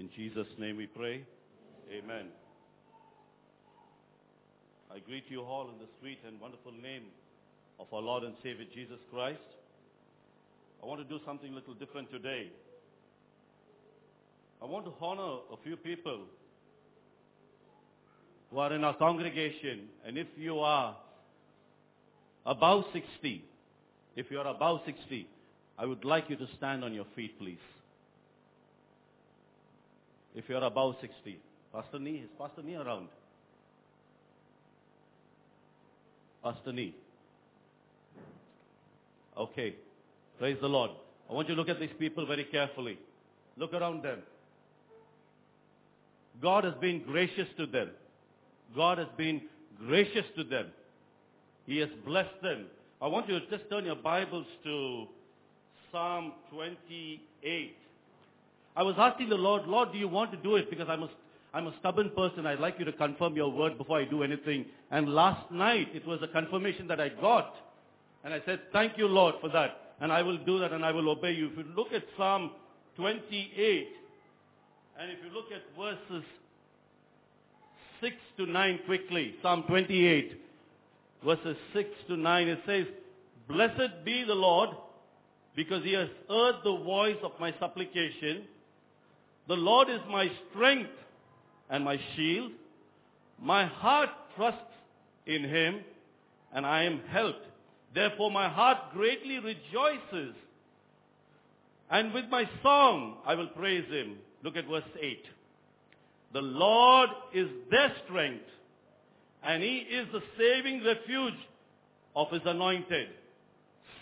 In Jesus' name we pray. Amen. I greet you all in the sweet and wonderful name of our Lord and Savior Jesus Christ. I want to do something a little different today. I want to honor a few people who are in our congregation. And if you are above 60, if you are above 60, I would like you to stand on your feet, please. If you are above 60. Pastor Nee, is Pastor Nee around? Pastor Nee. Okay. Praise the Lord. I want you to look at these people very carefully. Look around them. God has been gracious to them. God has been gracious to them. He has blessed them. I want you to just turn your Bibles to Psalm 28. I was asking the Lord, Lord, do you want to do it? Because I'm a, I'm a stubborn person. I'd like you to confirm your word before I do anything. And last night, it was a confirmation that I got. And I said, thank you, Lord, for that. And I will do that and I will obey you. If you look at Psalm 28, and if you look at verses 6 to 9 quickly, Psalm 28, verses 6 to 9, it says, Blessed be the Lord, because he has heard the voice of my supplication. The Lord is my strength and my shield. My heart trusts in him, and I am helped. Therefore my heart greatly rejoices. And with my song I will praise him. Look at verse 8. The Lord is their strength, and he is the saving refuge of his anointed.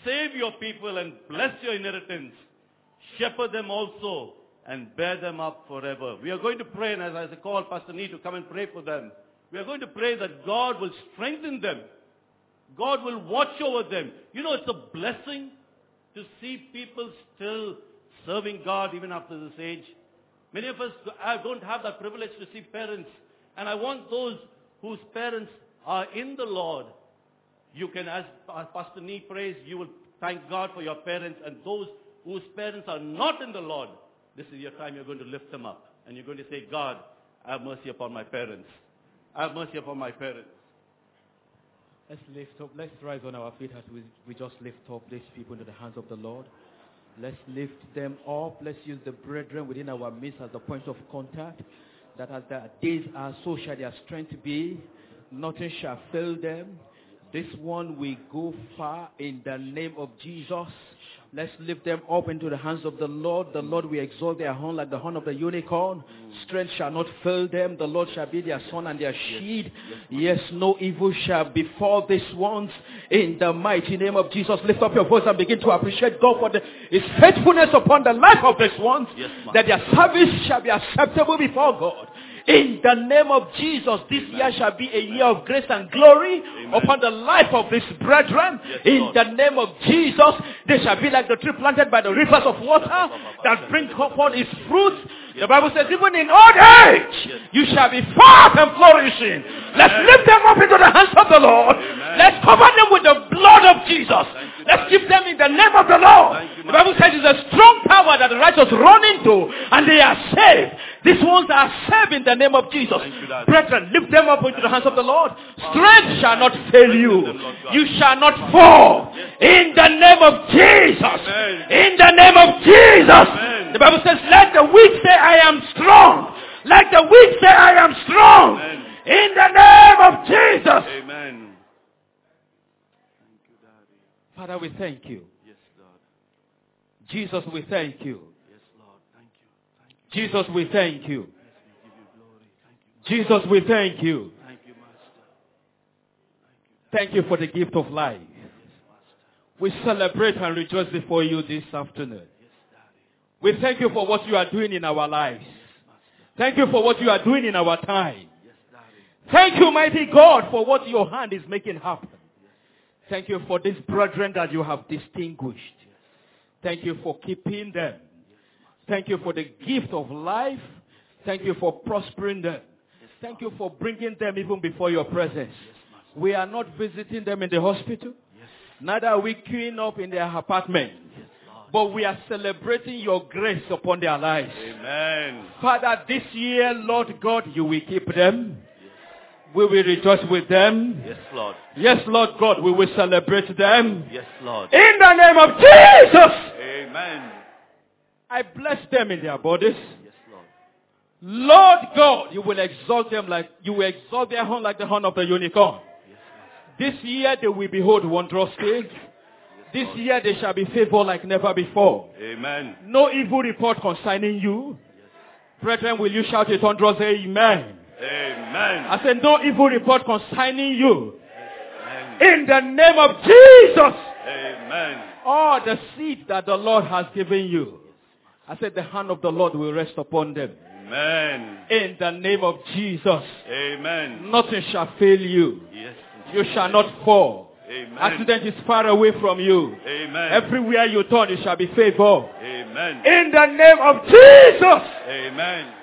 Save your people and bless your inheritance. Shepherd them also and bear them up forever. We are going to pray, and as I call Pastor Nee to come and pray for them, we are going to pray that God will strengthen them. God will watch over them. You know, it's a blessing to see people still serving God even after this age. Many of us uh, don't have that privilege to see parents. And I want those whose parents are in the Lord. You can, as Pastor Nee prays, you will thank God for your parents. And those whose parents are not in the Lord, this is your time you're going to lift them up. And you're going to say, God, have mercy upon my parents. Have mercy upon my parents. Let's lift up. Let's rise on our feet as we, we just lift up these people into the hands of the Lord. Let's lift them up. Let's use the brethren within our midst as the point of contact. That as their days are, so shall their strength be. Nothing shall fail them. This one will go far in the name of Jesus. Let's lift them up into the hands of the Lord. The Lord will exalt their horn like the horn of the unicorn. Strength shall not fail them. The Lord shall be their sun and their shield. Yes, no evil shall befall these ones. In the mighty name of Jesus, lift up your voice and begin to appreciate God for the, His faithfulness upon the life of these ones. Yes, that their service shall be acceptable before God. In the name of Jesus, this year shall be a year of grace and glory upon the life of these brethren. Yes, In Lord. the name of Jesus, they shall be like the tree planted by the rivers of water that bring forth its fruit. The Bible says, even in old age, you shall be fat and flourishing. Let's lift them up into the hands of the Lord. Let's cover them with the blood of Jesus. Let's keep them in the name of the Lord. The Bible says it's a strong power that the righteous run into and they are saved. These ones are saved in the name of Jesus. You, Brethren, lift them up into the hands of the Lord. Strength shall not fail you. them, Lord God. You shall not fall. In the name of Jesus. In the name of Jesus. The Bible says, let the weak say, I am strong. Let the weak say, I am strong. In the name of Jesus. Amen. Thank you, Daddy. Father, we thank you. Yes, Lord. Jesus, we thank you. Yes, Lord. Thank you. Thank you. Jesus, we thank you. Jesus, we thank you. Thank you, Master. Thank you for the gift of life. We celebrate and rejoice before you this afternoon. We thank you for what you are doing in our lives. Thank you for what you are doing in our time. Thank you, mighty God, for what your hand is making happen. Thank you for these brethren that you have distinguished. Thank you for keeping them. Thank you for the gift of life. Thank you for prospering them. Thank you for bringing them even before your presence. We are not visiting them in the hospital. Neither are we queuing up in their apartment. but we are celebrating your grace upon their lives. Amen. Father, this year, Lord God, you will keep them. We will rejoice with them. Yes, Lord. Yes, Lord God, we will celebrate them. Yes, Lord. In the name of Jesus, Amen. I bless them in their bodies. Yes, Lord. Lord God, you will exalt them like, you will exalt their horn like the horn of the unicorn. Yes, This year they will behold wondrous things. This Lord. year they shall be favored like never before. Amen. No evil report concerning you. Brethren, will you shout it thunderous amen? Amen. I said no evil report concerning you. Amen. In the name of Jesus. Amen. All the seed that the Lord has given you. I said the hand of the Lord will rest upon them. Amen. In the name of Jesus. Amen. Nothing shall fail you. Yes. You shall not fall. Amen. Accident is far away from you. Amen. Everywhere you turn, it shall be favored. Amen. In the name of Jesus. Amen.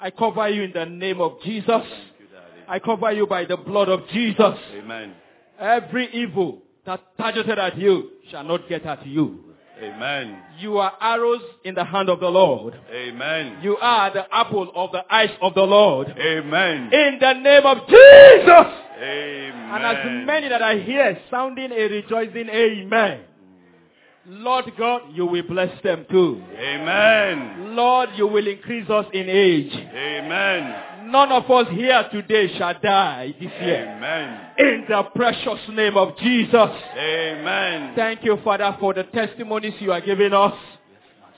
I cover you in the name of Jesus. Thank you. I cover you by the blood of Jesus. Amen. Every evil that targeted at you shall not get at you. Amen. You are arrows in the hand of the Lord. Amen. You are the apple of the eyes of the Lord. Amen. In the name of Jesus. Amen. And as many that are here sounding a rejoicing amen. Lord God, you will bless them too. Amen. Lord, you will increase us in age. Amen. None of us here today shall die this year. Amen. In the precious name of Jesus. Amen. Thank you, Father, for the testimonies you are giving us.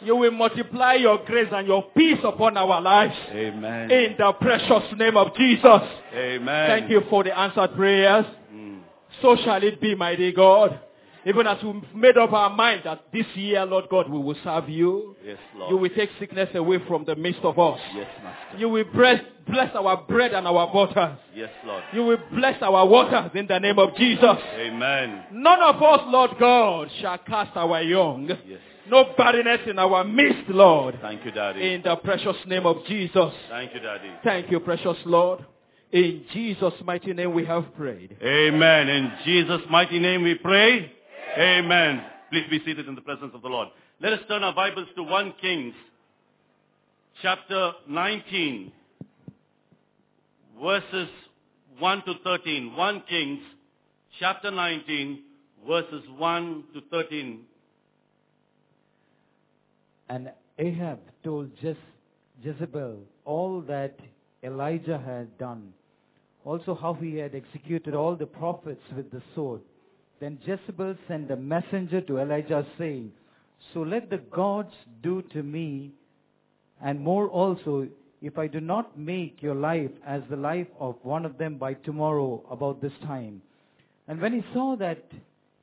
You will multiply your grace and your peace upon our lives. Amen. In the precious name of Jesus. Amen. Thank you for the answered prayers. Mm. So shall it be, mighty God. Even as we've made up our mind that this year, Lord God, we will serve you. Yes, Lord. You will take sickness away from the midst of us. Yes, Master. You will bless, bless our bread and our butter. Yes, Lord. You will bless our waters in the name of Jesus. Amen. None of us, Lord God, shall cast our young. Yes. No barrenness in our midst, Lord. Thank you, Daddy. In the precious name of Jesus. Thank you, Daddy. Thank you, precious Lord. In Jesus' mighty name we have prayed. Amen. In Jesus' mighty name we pray. Amen. Please be seated in the presence of the Lord. Let us turn our Bibles to 1 Kings, chapter 19, verses 1 to 13. 1 Kings, chapter 19, verses 1 to 13. And Ahab told Jez- Jezebel all that Elijah had done, also how he had executed all the prophets with the sword. Then Jezebel sent a messenger to Elijah saying, So let the gods do to me, and more also, if I do not make your life as the life of one of them by tomorrow about this time. And when he saw that,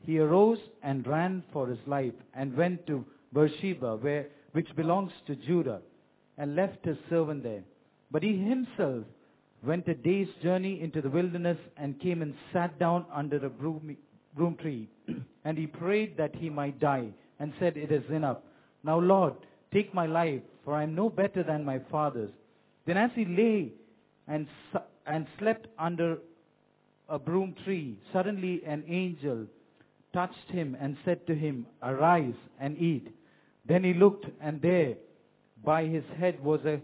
he arose and ran for his life and went to Beersheba, where, which belongs to Judah, and left his servant there. But he himself went a day's journey into the wilderness and came and sat down under a broom, broom tree. and he prayed that he might die, and said, It is enough. Now, Lord, take my life, for I am no better than my father's. Then as he lay and, and slept under a broom tree, suddenly an angel touched him and said to him, Arise and eat. Then he looked, and there by his head was a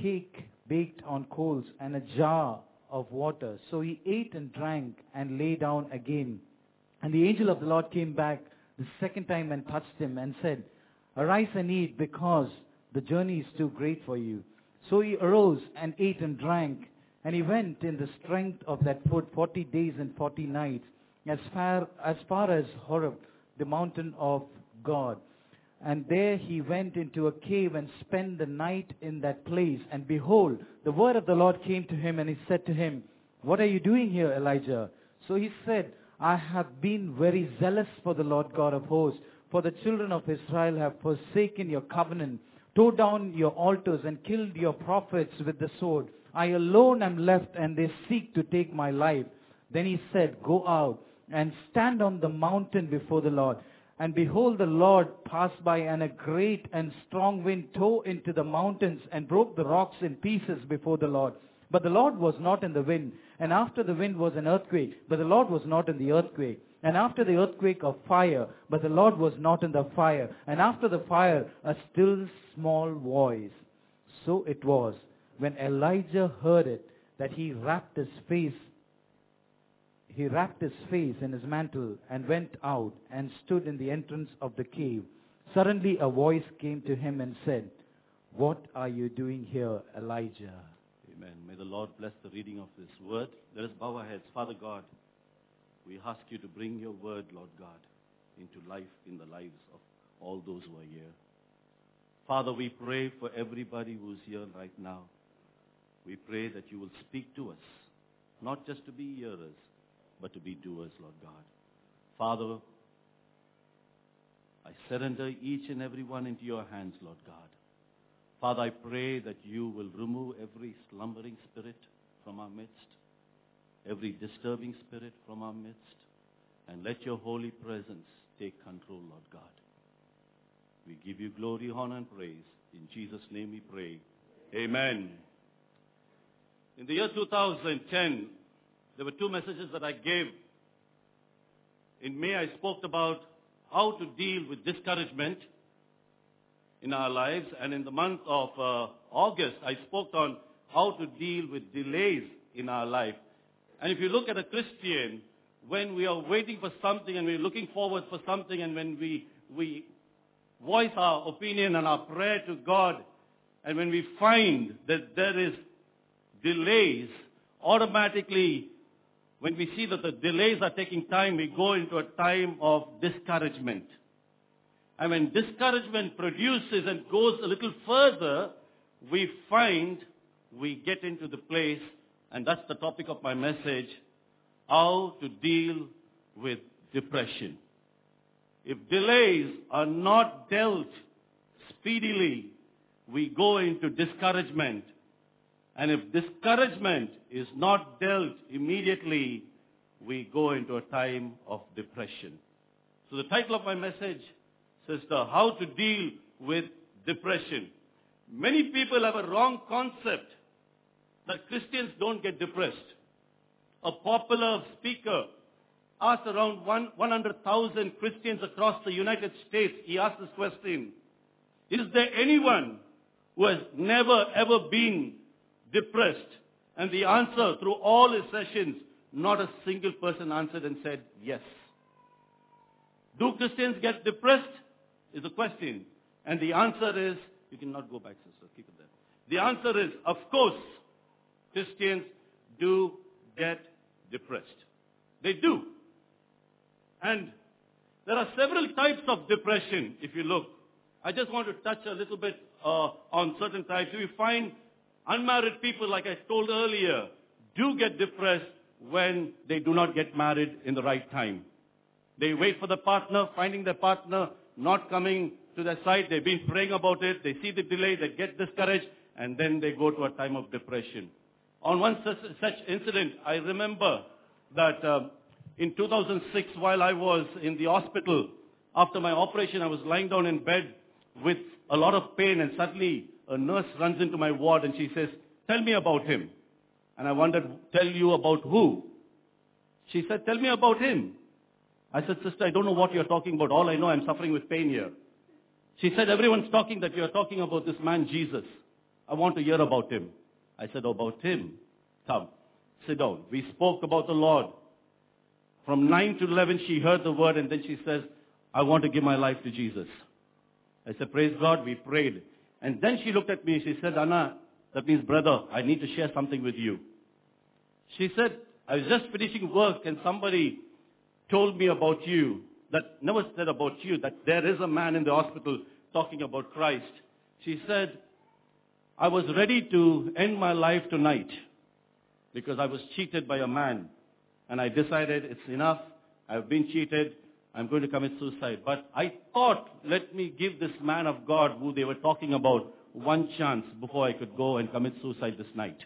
cake baked on coals and a jar of water. So he ate and drank and lay down again. And the angel of the Lord came back the second time and touched him and said, Arise and eat, because the journey is too great for you. So he arose and ate and drank, and he went in the strength of that food forty days and forty nights, as far as, far as Horeb, the mountain of God. And there he went into a cave and spent the night in that place. And behold, the word of the Lord came to him, and he said to him, What are you doing here, Elijah? So he said, I have been very zealous for the Lord God of hosts, for the children of Israel have forsaken your covenant, tore down your altars, and killed your prophets with the sword. I alone am left, and they seek to take my life. Then he said, Go out and stand on the mountain before the Lord. And behold, the Lord passed by, and a great and strong wind tore into the mountains and broke the rocks in pieces before the Lord. But the Lord was not in the wind. And after the wind was an earthquake, but the Lord was not in the earthquake. And after the earthquake, a fire, but the Lord was not in the fire. And after the fire, a still small voice. So it was, when Elijah heard it, that he wrapped his face he wrapped his face in his mantle and went out and stood in the entrance of the cave. Suddenly a voice came to him and said, What are you doing here, Elijah? Amen. May the Lord bless the reading of this word. Let us bow our heads. Father God, we ask you to bring your word, Lord God, into life in the lives of all those who are here. Father, we pray for everybody who's here right now. We pray that you will speak to us, not just to be hearers, but to be doers, Lord God. Father, I surrender each and every one into your hands, Lord God. Father, I pray that you will remove every slumbering spirit from our midst, every disturbing spirit from our midst, and let your holy presence take control, Lord God. We give you glory, honor, and praise. In Jesus' name we pray. Amen. In the year 2010, there were two messages that I gave. In May, I spoke about how to deal with discouragement in our lives. And in the month of uh, August, I spoke on how to deal with delays in our life. And if you look at a Christian, when we are waiting for something and we're looking forward for something and when we, we voice our opinion and our prayer to God, and when we find that there is delays, automatically when we see that the delays are taking time, we go into a time of discouragement. And when discouragement produces and goes a little further, we find we get into the place, and that's the topic of my message, how to deal with depression. If delays are not dealt speedily, we go into discouragement and if discouragement is not dealt immediately, we go into a time of depression. So the title of my message, sister, how to deal with depression. Many people have a wrong concept that Christians don't get depressed. A popular speaker asked around 100,000 Christians across the United States, he asked this question, is there anyone who has never ever been depressed? And the answer through all his sessions, not a single person answered and said yes. Do Christians get depressed? Is the question. And the answer is, you cannot go back, sister, keep it there. The answer is, of course, Christians do get depressed. They do. And there are several types of depression, if you look. I just want to touch a little bit uh, on certain types. We find Unmarried people, like I told earlier, do get depressed when they do not get married in the right time. They wait for the partner, finding their partner not coming to their side. They've been praying about it. They see the delay. They get discouraged. And then they go to a time of depression. On one such, incident, I remember that um, in 2006, while I was in the hospital, after my operation, I was lying down in bed with a lot of pain and suddenly a nurse runs into my ward and she says, tell me about him. And I wondered, tell you about who? She said, tell me about him. I said, sister, I don't know what you're talking about. All I know, I'm suffering with pain here. She said, everyone's talking that you're talking about this man, Jesus. I want to hear about him. I said, about him. Come, sit down. We spoke about the Lord. From 9 to 11, she heard the word and then she says, I want to give my life to Jesus. I said, praise God. We prayed. And then she looked at me she said, Anna, that means brother, I need to share something with you. She said, I was just finishing work and somebody told me about you, that never said about you, that there is a man in the hospital talking about Christ. She said, I was ready to end my life tonight because I was cheated by a man. And I decided it's enough. I've been cheated. I'm going to commit suicide. But I thought, let me give this man of God who they were talking about one chance before I could go and commit suicide this night.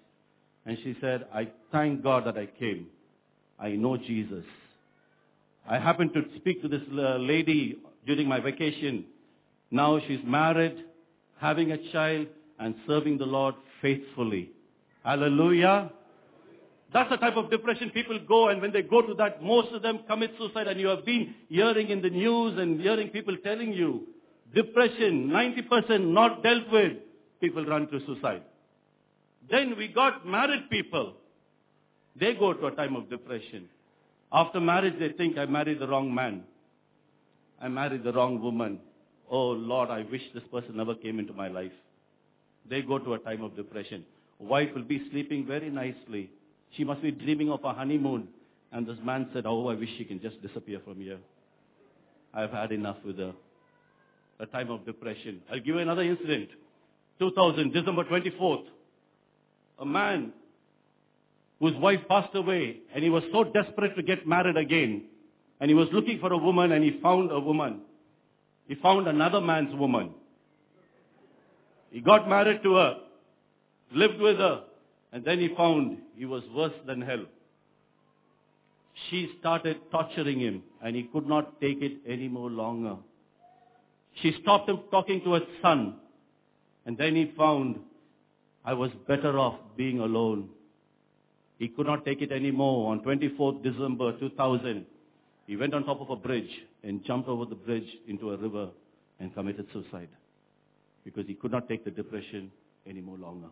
And she said, I thank God that I came. I know Jesus. I happened to speak to this uh, lady during my vacation. Now she's married, having a child, and serving the Lord faithfully. Hallelujah. That's the type of depression people go and when they go to that, most of them commit suicide and you have been hearing in the news and hearing people telling you, depression, 90% not dealt with, people run to suicide. Then we got married people. They go to a time of depression. After marriage, they think, I married the wrong man. I married the wrong woman. Oh Lord, I wish this person never came into my life. They go to a time of depression. Wife will be sleeping very nicely. She must be dreaming of a honeymoon. And this man said, oh, I wish she can just disappear from here. I've had enough with her. A time of depression. I'll give you another incident. 2000, December 24th. A man whose wife passed away and he was so desperate to get married again. And he was looking for a woman and he found a woman. He found another man's woman. He got married to her, lived with her, and then he found he was worse than hell. She started torturing him and he could not take it any more longer. She stopped him talking to her son and then he found I was better off being alone. He could not take it anymore. On 24th December 2000, he went on top of a bridge and jumped over the bridge into a river and committed suicide because he could not take the depression any more longer.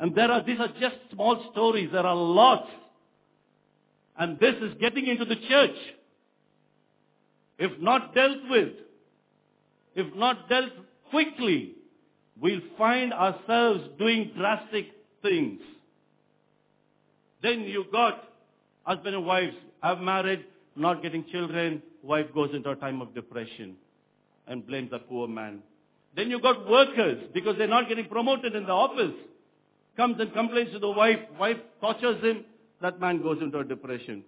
And there are, these are just small stories. There are lots. And this is getting into the church. If not dealt with, if not dealt quickly, we'll find ourselves doing drastic things. Then you got husband and wives have married, not getting children, wife goes into a time of depression and blames the poor man. Then you got workers because they're not getting promoted in the office. Comes and complains to the wife, wife tortures him, that man goes into a depression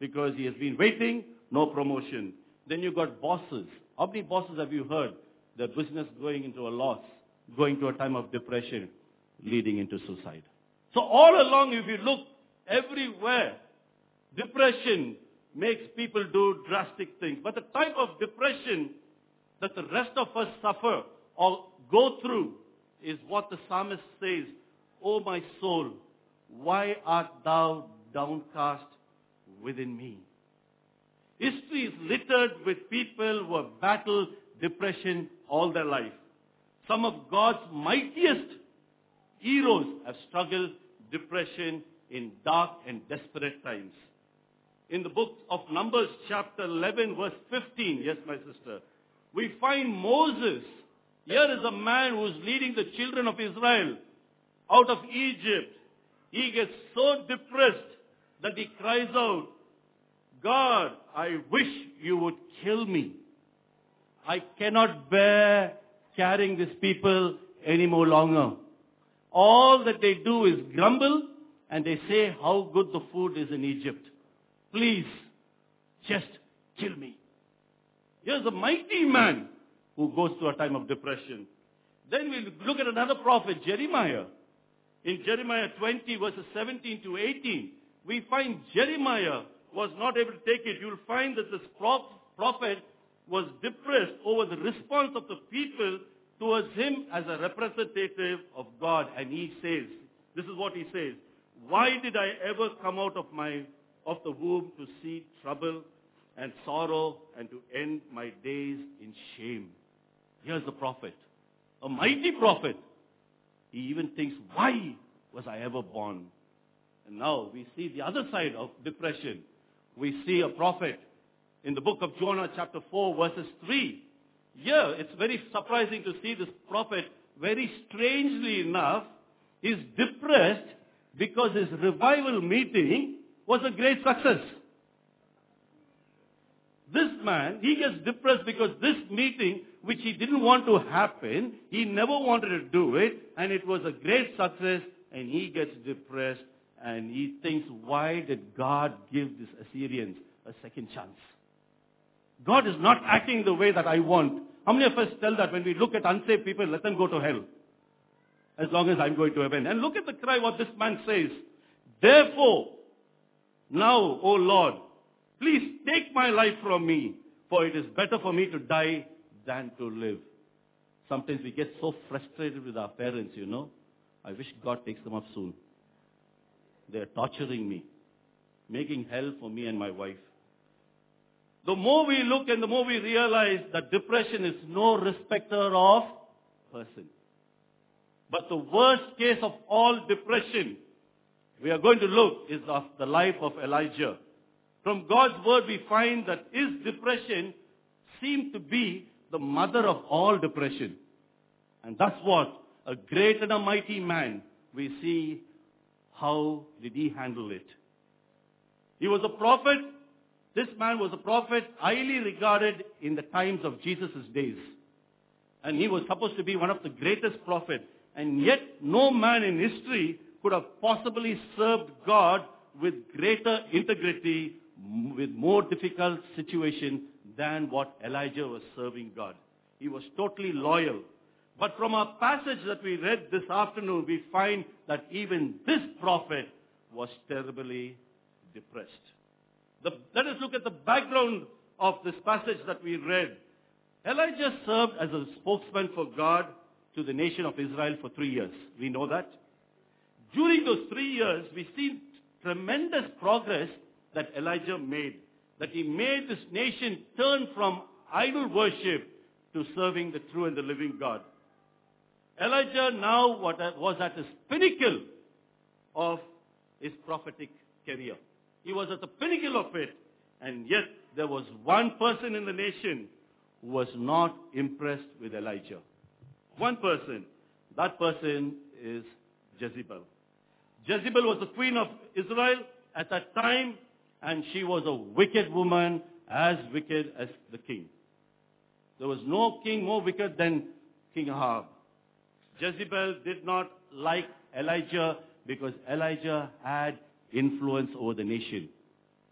because he has been waiting, no promotion. Then you got bosses. How many bosses have you heard? Their business going into a loss, going to a time of depression, leading into suicide. So all along, if you look everywhere, depression makes people do drastic things. But the type of depression that the rest of us suffer or go through is what the psalmist says, O my soul, why art thou downcast within me? History is littered with people who have battled depression all their life. Some of God's mightiest heroes have struggled depression in dark and desperate times. In the book of Numbers chapter 11 verse 15, yes my sister, we find Moses. Here is a man who is leading the children of Israel out of Egypt. He gets so depressed that he cries out, God, I wish you would kill me. I cannot bear carrying these people any more longer. All that they do is grumble and they say how good the food is in Egypt. Please, just kill me. Here's a mighty man who goes through a time of depression. Then we look at another prophet, Jeremiah. In Jeremiah 20 verses 17 to 18, we find Jeremiah was not able to take it. You'll find that this prophet was depressed over the response of the people towards him as a representative of God. And he says, this is what he says, why did I ever come out of my, of the womb to see trouble and sorrow and to end my days in shame? Here's the prophet, a mighty prophet. He even thinks, why was I ever born? And now we see the other side of depression. We see a prophet in the book of Jonah chapter 4 verses 3. Here, it's very surprising to see this prophet, very strangely enough, is depressed because his revival meeting was a great success. This man, he gets depressed because this meeting, which he didn't want to happen, he never wanted to do it, and it was a great success, and he gets depressed, and he thinks, why did God give these Assyrians a second chance? God is not acting the way that I want. How many of us tell that when we look at unsaved people, let them go to hell? As long as I'm going to heaven. And look at the cry what this man says. Therefore, now, O Lord, please take my life from me, for it is better for me to die than to live. Sometimes we get so frustrated with our parents, you know. I wish God takes them up soon. they're torturing me, making hell for me and my wife. The more we look and the more we realize that depression is no respecter of person. But the worst case of all depression we are going to look is of the life of Elijah. From God's word we find that his depression seemed to be the mother of all depression. And that's what a great and a mighty man we see how did he handle it. He was a prophet. This man was a prophet highly regarded in the times of Jesus' days. And he was supposed to be one of the greatest prophets. And yet no man in history could have possibly served God with greater integrity, with more difficult situation than what Elijah was serving God. He was totally loyal. But from our passage that we read this afternoon, we find that even this prophet was terribly depressed. The, let us look at the background of this passage that we read. Elijah served as a spokesman for God to the nation of Israel for three years. We know that. During those three years, we see tremendous progress that Elijah made. That he made this nation turn from idol worship to serving the true and the living God. Elijah now was at his pinnacle of his prophetic career. He was at the pinnacle of it. And yet there was one person in the nation who was not impressed with Elijah. One person. That person is Jezebel. Jezebel was the queen of Israel at that time, and she was a wicked woman, as wicked as the king. There was no king more wicked than King Ahab. Jezebel did not like Elijah because Elijah had influence over the nation.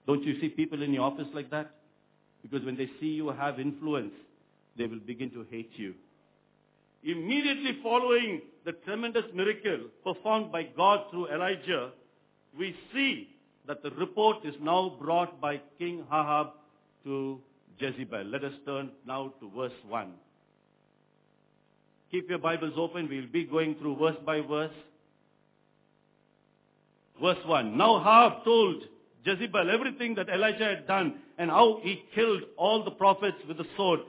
Don't you see people in your office like that? Because when they see you have influence, they will begin to hate you. Immediately following the tremendous miracle performed by God through Elijah, we see that the report is now brought by King Ahab to Jezebel. Let us turn now to verse 1. Keep your Bibles open. We'll be going through verse by verse. Verse 1. Now Ahab told Jezebel everything that Elijah had done and how he killed all the prophets with the sword.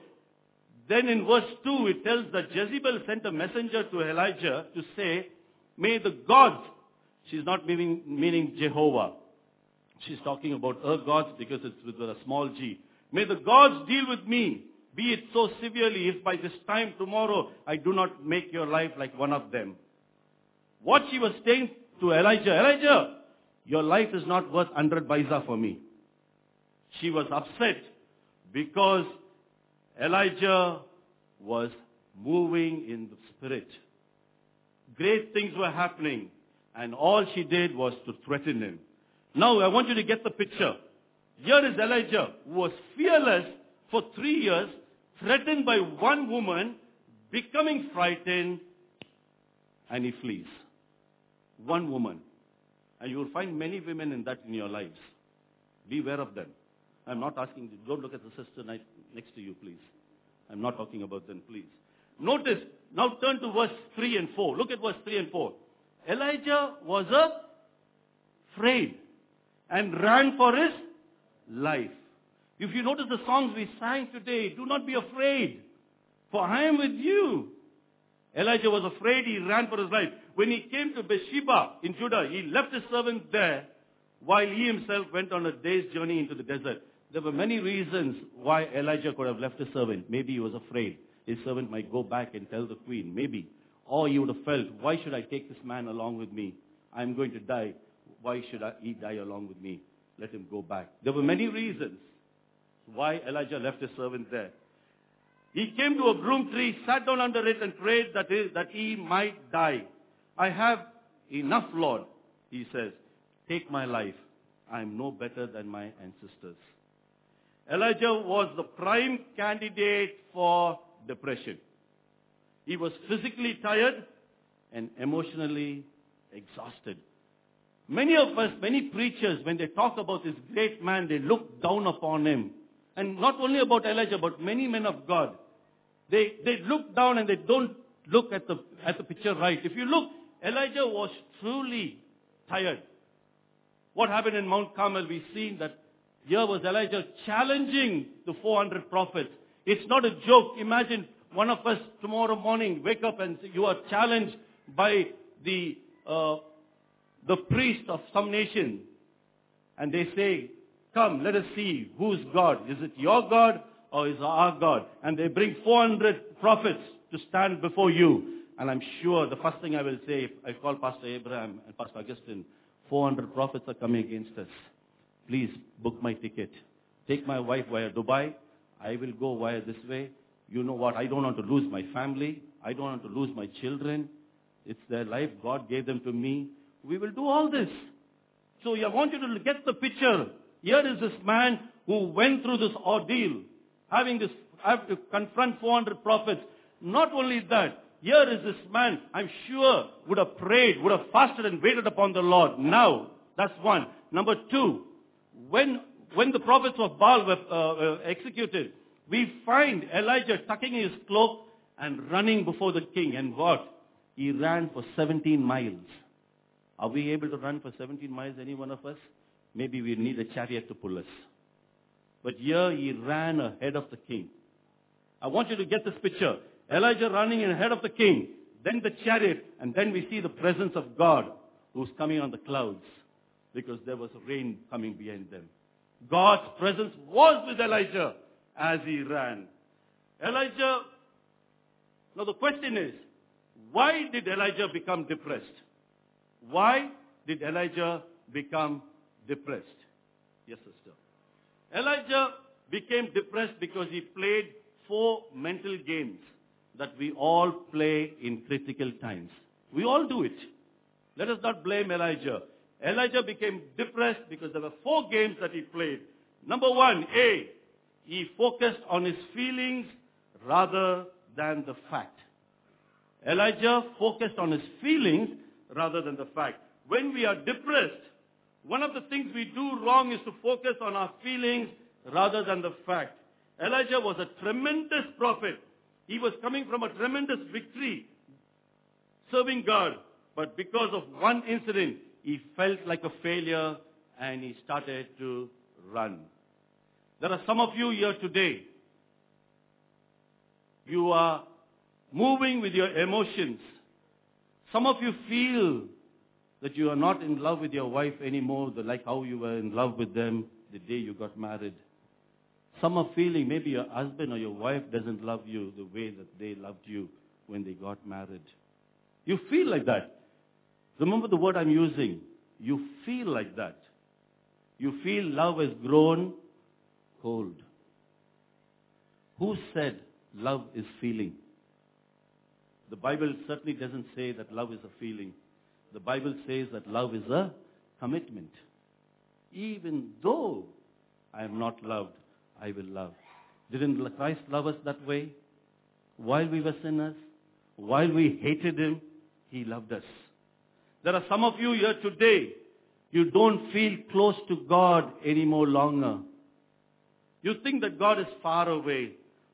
Then in verse 2 it tells that Jezebel sent a messenger to Elijah to say, May the gods, she's not meaning, meaning Jehovah. She's talking about her gods because it's with a small g. May the gods deal with me, be it so severely if by this time tomorrow I do not make your life like one of them. What she was saying to Elijah, Elijah, your life is not worth 100 paisa for me. She was upset because Elijah was moving in the spirit. Great things were happening and all she did was to threaten him. Now I want you to get the picture. Here is Elijah who was fearless for three years, threatened by one woman, becoming frightened, and he flees. One woman. And you will find many women in that in your lives. Beware of them. I'm not asking you, don't look at the sister next to you, please. I'm not talking about them, please. Notice, now turn to verse 3 and 4. Look at verse 3 and 4. Elijah was afraid and ran for his life. If you notice the songs we sang today, do not be afraid, for I am with you. Elijah was afraid, he ran for his life. When he came to Beersheba in Judah, he left his servant there while he himself went on a day's journey into the desert. There were many reasons why Elijah could have left his servant. Maybe he was afraid his servant might go back and tell the queen. Maybe. Or he would have felt, why should I take this man along with me? I'm going to die. Why should I, he die along with me? Let him go back. There were many reasons why Elijah left his servant there. He came to a broom tree, sat down under it and prayed that he, that he might die. I have enough, Lord, he says. Take my life. I am no better than my ancestors. Elijah was the prime candidate for depression. He was physically tired and emotionally exhausted. Many of us, many preachers, when they talk about this great man, they look down upon him. And not only about Elijah, but many men of God. They, they look down and they don't look at the, at the picture right. If you look, Elijah was truly tired. what happened in Mount Carmel, we've seen that here was Elijah challenging the 400 prophets. It's not a joke. Imagine one of us tomorrow morning wake up and you are challenged by the, uh, the priest of some nation. And they say, come, let us see who's God. Is it your God or is it our God? And they bring 400 prophets to stand before you. And I'm sure the first thing I will say, I call Pastor Abraham and Pastor Augustine, 400 prophets are coming against us. Please book my ticket. Take my wife via Dubai. I will go via this way. You know what? I don't want to lose my family. I don't want to lose my children. It's their life. God gave them to me. We will do all this. So I want you to get the picture. Here is this man who went through this ordeal, having this, have to confront 400 prophets. Not only that, here is this man, I'm sure, would have prayed, would have fasted and waited upon the Lord. Now, that's one. Number two, when, when the prophets of Baal were uh, uh, executed, we find Elijah tucking his cloak and running before the king. And what? He ran for 17 miles. Are we able to run for 17 miles, any one of us? Maybe we need a chariot to pull us. But here he ran ahead of the king. I want you to get this picture. Elijah running ahead of the king, then the chariot, and then we see the presence of God who's coming on the clouds because there was rain coming behind them. God's presence was with Elijah as he ran. Elijah, now the question is, why did Elijah become depressed? Why did Elijah become depressed? Yes, sister. Elijah became depressed because he played four mental games that we all play in critical times. We all do it. Let us not blame Elijah. Elijah became depressed because there were four games that he played. Number one, A, he focused on his feelings rather than the fact. Elijah focused on his feelings rather than the fact. When we are depressed, one of the things we do wrong is to focus on our feelings rather than the fact. Elijah was a tremendous prophet. He was coming from a tremendous victory serving God. But because of one incident, he felt like a failure and he started to run. There are some of you here today. You are moving with your emotions. Some of you feel that you are not in love with your wife anymore, like how you were in love with them the day you got married. Some are feeling maybe your husband or your wife doesn't love you the way that they loved you when they got married. You feel like that. Remember the word I'm using. You feel like that. You feel love has grown cold. Who said love is feeling? The Bible certainly doesn't say that love is a feeling. The Bible says that love is a commitment. Even though I am not loved, I will love. Didn't Christ love us that way? While we were sinners, while we hated Him, He loved us. There are some of you here today, you don't feel close to God anymore longer. You think that God is far away,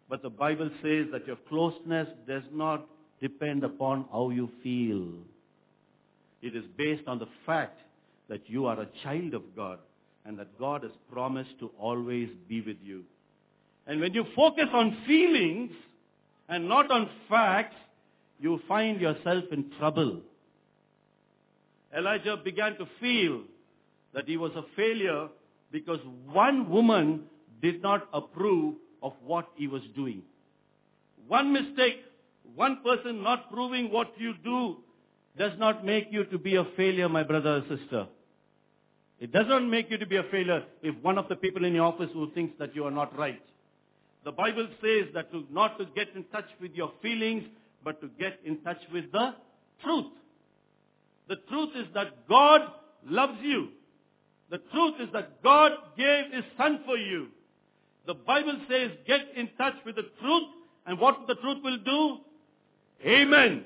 but the Bible says that your closeness does not depend upon how you feel. It is based on the fact that you are a child of God and that God has promised to always be with you. And when you focus on feelings and not on facts, you find yourself in trouble. Elijah began to feel that he was a failure because one woman did not approve of what he was doing. One mistake, one person not proving what you do does not make you to be a failure, my brother or sister. It doesn't make you to be a failure if one of the people in your office who thinks that you are not right. The Bible says that to not to get in touch with your feelings, but to get in touch with the truth. The truth is that God loves you. The truth is that God gave His Son for you. The Bible says get in touch with the truth and what the truth will do? Amen.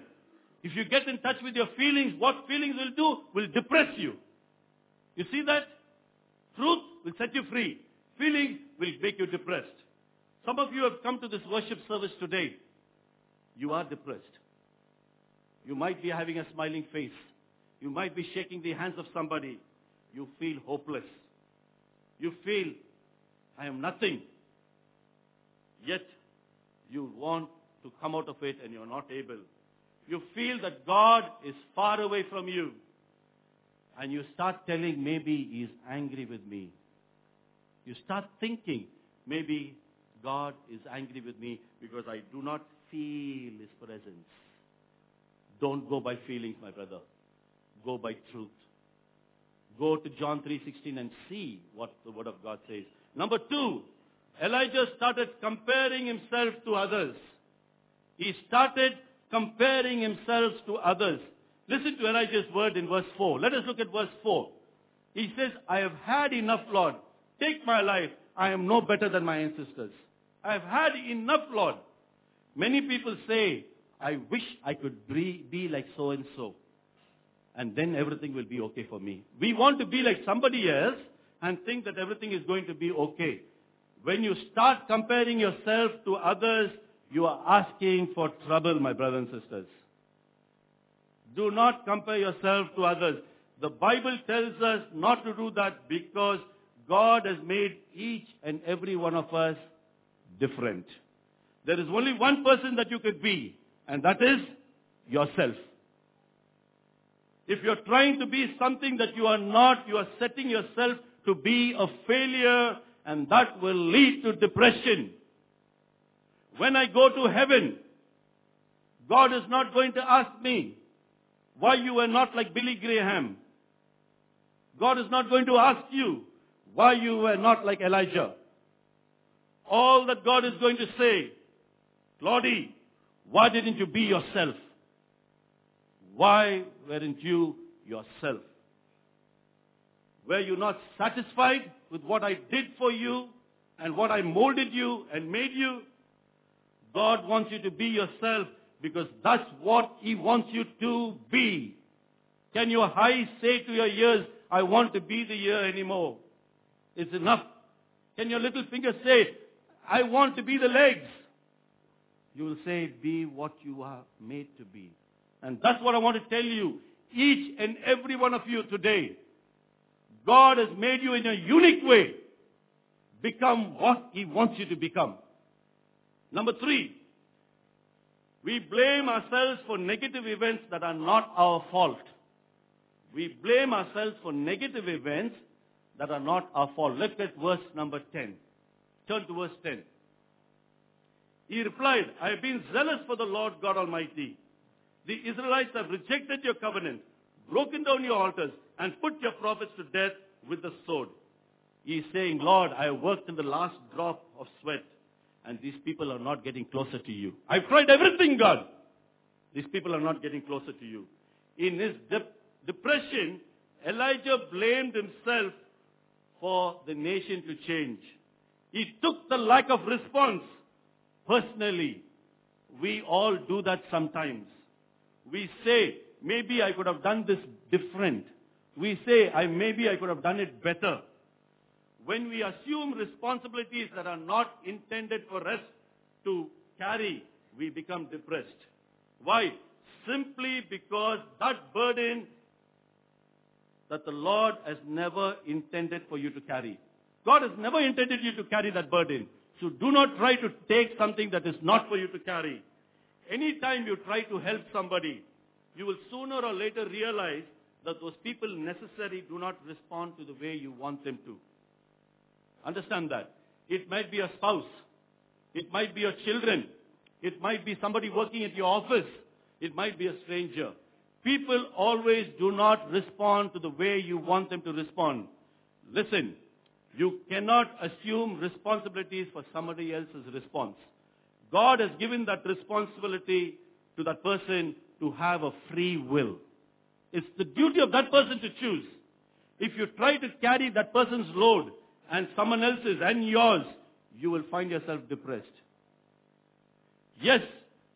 If you get in touch with your feelings, what feelings will do? Will depress you. You see that? Truth will set you free. Feelings will make you depressed. Some of you have come to this worship service today. You are depressed. You might be having a smiling face. You might be shaking the hands of somebody. you feel hopeless. You feel, I am nothing. Yet, you want to come out of it and you're not able. You feel that God is far away from you. And you start telling, maybe he is angry with me. You start thinking, maybe God is angry with me because I do not feel His presence. Don't go by feelings, my brother. Go by truth. Go to John 3.16 and see what the Word of God says. Number two, Elijah started comparing himself to others. He started comparing himself to others. Listen to Elijah's word in verse 4. Let us look at verse 4. He says, I have had enough, Lord. Take my life. I am no better than my ancestors. I have had enough, Lord. Many people say, I wish I could be, be like so and so. And then everything will be okay for me. We want to be like somebody else and think that everything is going to be okay. When you start comparing yourself to others, you are asking for trouble, my brothers and sisters. Do not compare yourself to others. The Bible tells us not to do that because God has made each and every one of us different. There is only one person that you could be, and that is yourself. If you're trying to be something that you are not, you are setting yourself to be a failure, and that will lead to depression. When I go to heaven, God is not going to ask me why you were not like Billy Graham. God is not going to ask you why you were not like Elijah. All that God is going to say, Lordy, why didn't you be yourself? Why weren't you yourself? Were you not satisfied with what I did for you and what I molded you and made you? God wants you to be yourself because that's what He wants you to be. Can your eyes say to your ears, I want to be the ear anymore? It's enough. Can your little finger say, I want to be the legs? You will say, be what you are made to be. And that's what I want to tell you. Each and every one of you today, God has made you in a unique way. Become what He wants you to become. Number three, we blame ourselves for negative events that are not our fault. We blame ourselves for negative events that are not our fault. Look at verse number 10. Turn to verse 10. He replied, I have been zealous for the Lord God Almighty. The Israelites have rejected your covenant, broken down your altars, and put your prophets to death with the sword. He is saying, Lord, I have worked in the last drop of sweat and these people are not getting closer to you. I've tried everything, God. These people are not getting closer to you. In his de- depression, Elijah blamed himself for the nation to change. He took the lack of response personally. We all do that sometimes. We say, maybe I could have done this different. We say, I, maybe I could have done it better when we assume responsibilities that are not intended for us to carry, we become depressed. Why? Simply because that burden that the Lord has never intended for you to carry. God has never intended you to carry that burden. So do not try to take something that is not for you to carry. Anytime you try to help somebody, you will sooner or later realize that those people necessarily do not respond to the way you want them to. Understand that. It might be a spouse. It might be your children. It might be somebody working at your office. It might be a stranger. People always do not respond to the way you want them to respond. Listen, you cannot assume responsibilities for somebody else's response. God has given that responsibility to that person to have a free will. It's the duty of that person to choose. If you try to carry that person's load, and someone else's and yours, you will find yourself depressed. Yes,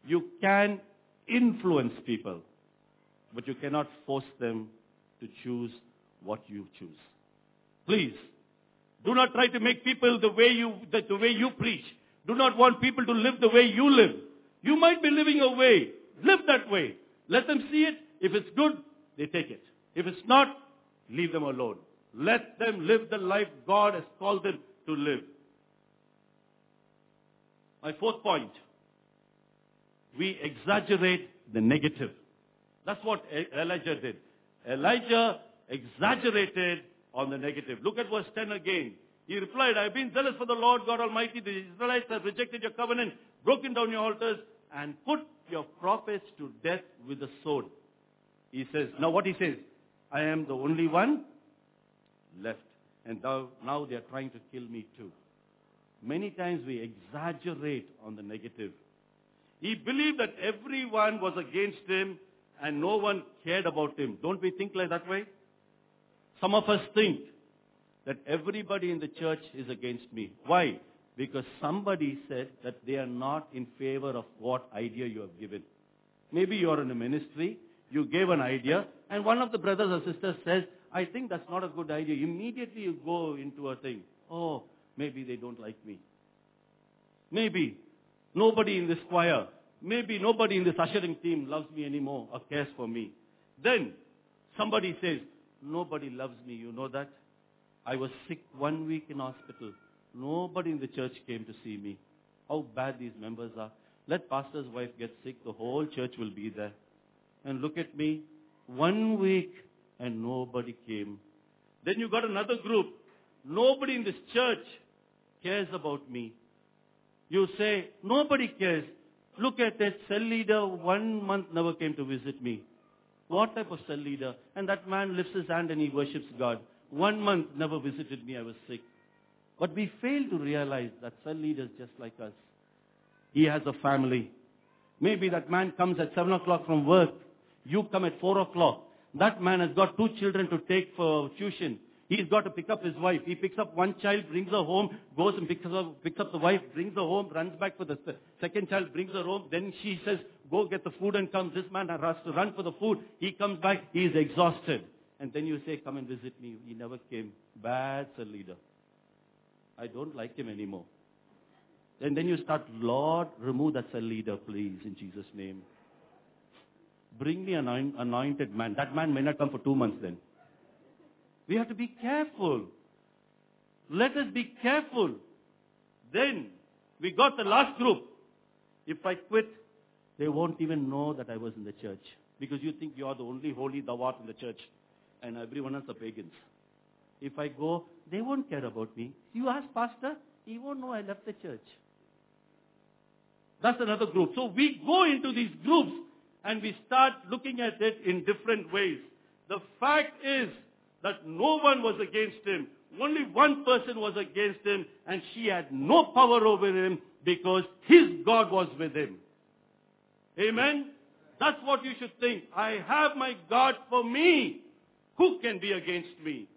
you can influence people, but you cannot force them to choose what you choose. Please, do not try to make people the way you, the, the way you preach. Do not want people to live the way you live. You might be living a way. Live that way. Let them see it. If it's good, they take it. If it's not, leave them alone. Let them live the life God has called them to live. My fourth point. We exaggerate the negative. That's what Elijah did. Elijah exaggerated on the negative. Look at verse 10 again. He replied, I have been zealous for the Lord God Almighty. The Israelites have rejected your covenant, broken down your altars, and put your prophets to death with the sword. He says, now what he says, I am the only one left. And now, now they are trying to kill me too. Many times we exaggerate on the negative. He believed that everyone was against him and no one cared about him. Don't we think like that way? Some of us think that everybody in the church is against me. Why? Because somebody said that they are not in favor of what idea you have given. Maybe you are in a ministry, you gave an idea, and one of the brothers or sisters says, I think that's not a good idea. Immediately you go into a thing. Oh, maybe they don't like me. Maybe nobody in this choir, maybe nobody in this ushering team loves me anymore or cares for me. Then somebody says, nobody loves me, you know that? I was sick one week in hospital. Nobody in the church came to see me. How bad these members are. Let pastor's wife get sick, the whole church will be there. And look at me, one week and nobody came. Then you got another group. Nobody in this church cares about me. You say, nobody cares. Look at that cell leader, one month never came to visit me. What type of cell leader? And that man lifts his hand and he worships God. One month never visited me, I was sick. But we fail to realize that cell leaders just like us. He has a family. Maybe that man comes at 7 o'clock from work. You come at 4 o'clock. That man has got two children to take for tuition. He's got to pick up his wife. He picks up one child, brings her home, goes and picks up, picks up the wife, brings her home, runs back for the second child, brings her home. Then she says, go get the food and comes. This man has to run for the food. He comes back. He is exhausted. And then you say, come and visit me. He never came. Bad cell leader. I don't like him anymore. And then you start, Lord, remove that cell leader, please, in Jesus' name. Bring me an anointed man. That man may not come for two months then. We have to be careful. Let us be careful. Then we got the last group. If I quit, they won't even know that I was in the church. Because you think you are the only holy Dawat in the church. And everyone else are pagans. If I go, they won't care about me. You ask pastor, he won't know I left the church. That's another group. So we go into these groups and we start looking at it in different ways. The fact is that no one was against him. Only one person was against him and she had no power over him because his God was with him. Amen? That's what you should think. I have my God for me. Who can be against me?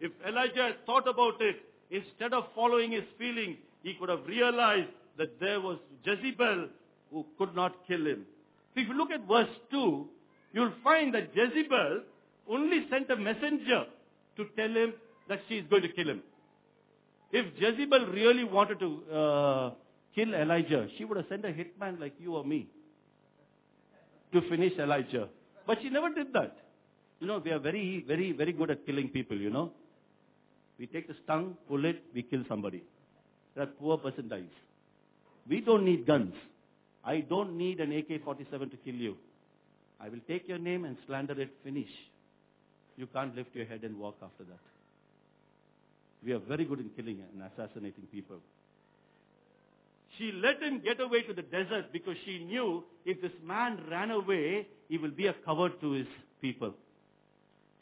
If Elijah had thought about it, instead of following his feelings, he could have realized that there was Jezebel who could not kill him. So if you look at verse 2, you'll find that Jezebel only sent a messenger to tell him that she is going to kill him. If Jezebel really wanted to uh, kill Elijah, she would have sent a hitman like you or me to finish Elijah. But she never did that. You know, we are very, very, very good at killing people, you know. We take the stung, pull it, we kill somebody. That poor person dies. We don't need guns. I don't need an AK-47 to kill you. I will take your name and slander it, finish. You can't lift your head and walk after that. We are very good in killing and assassinating people. She let him get away to the desert because she knew if this man ran away, he will be a cover to his people.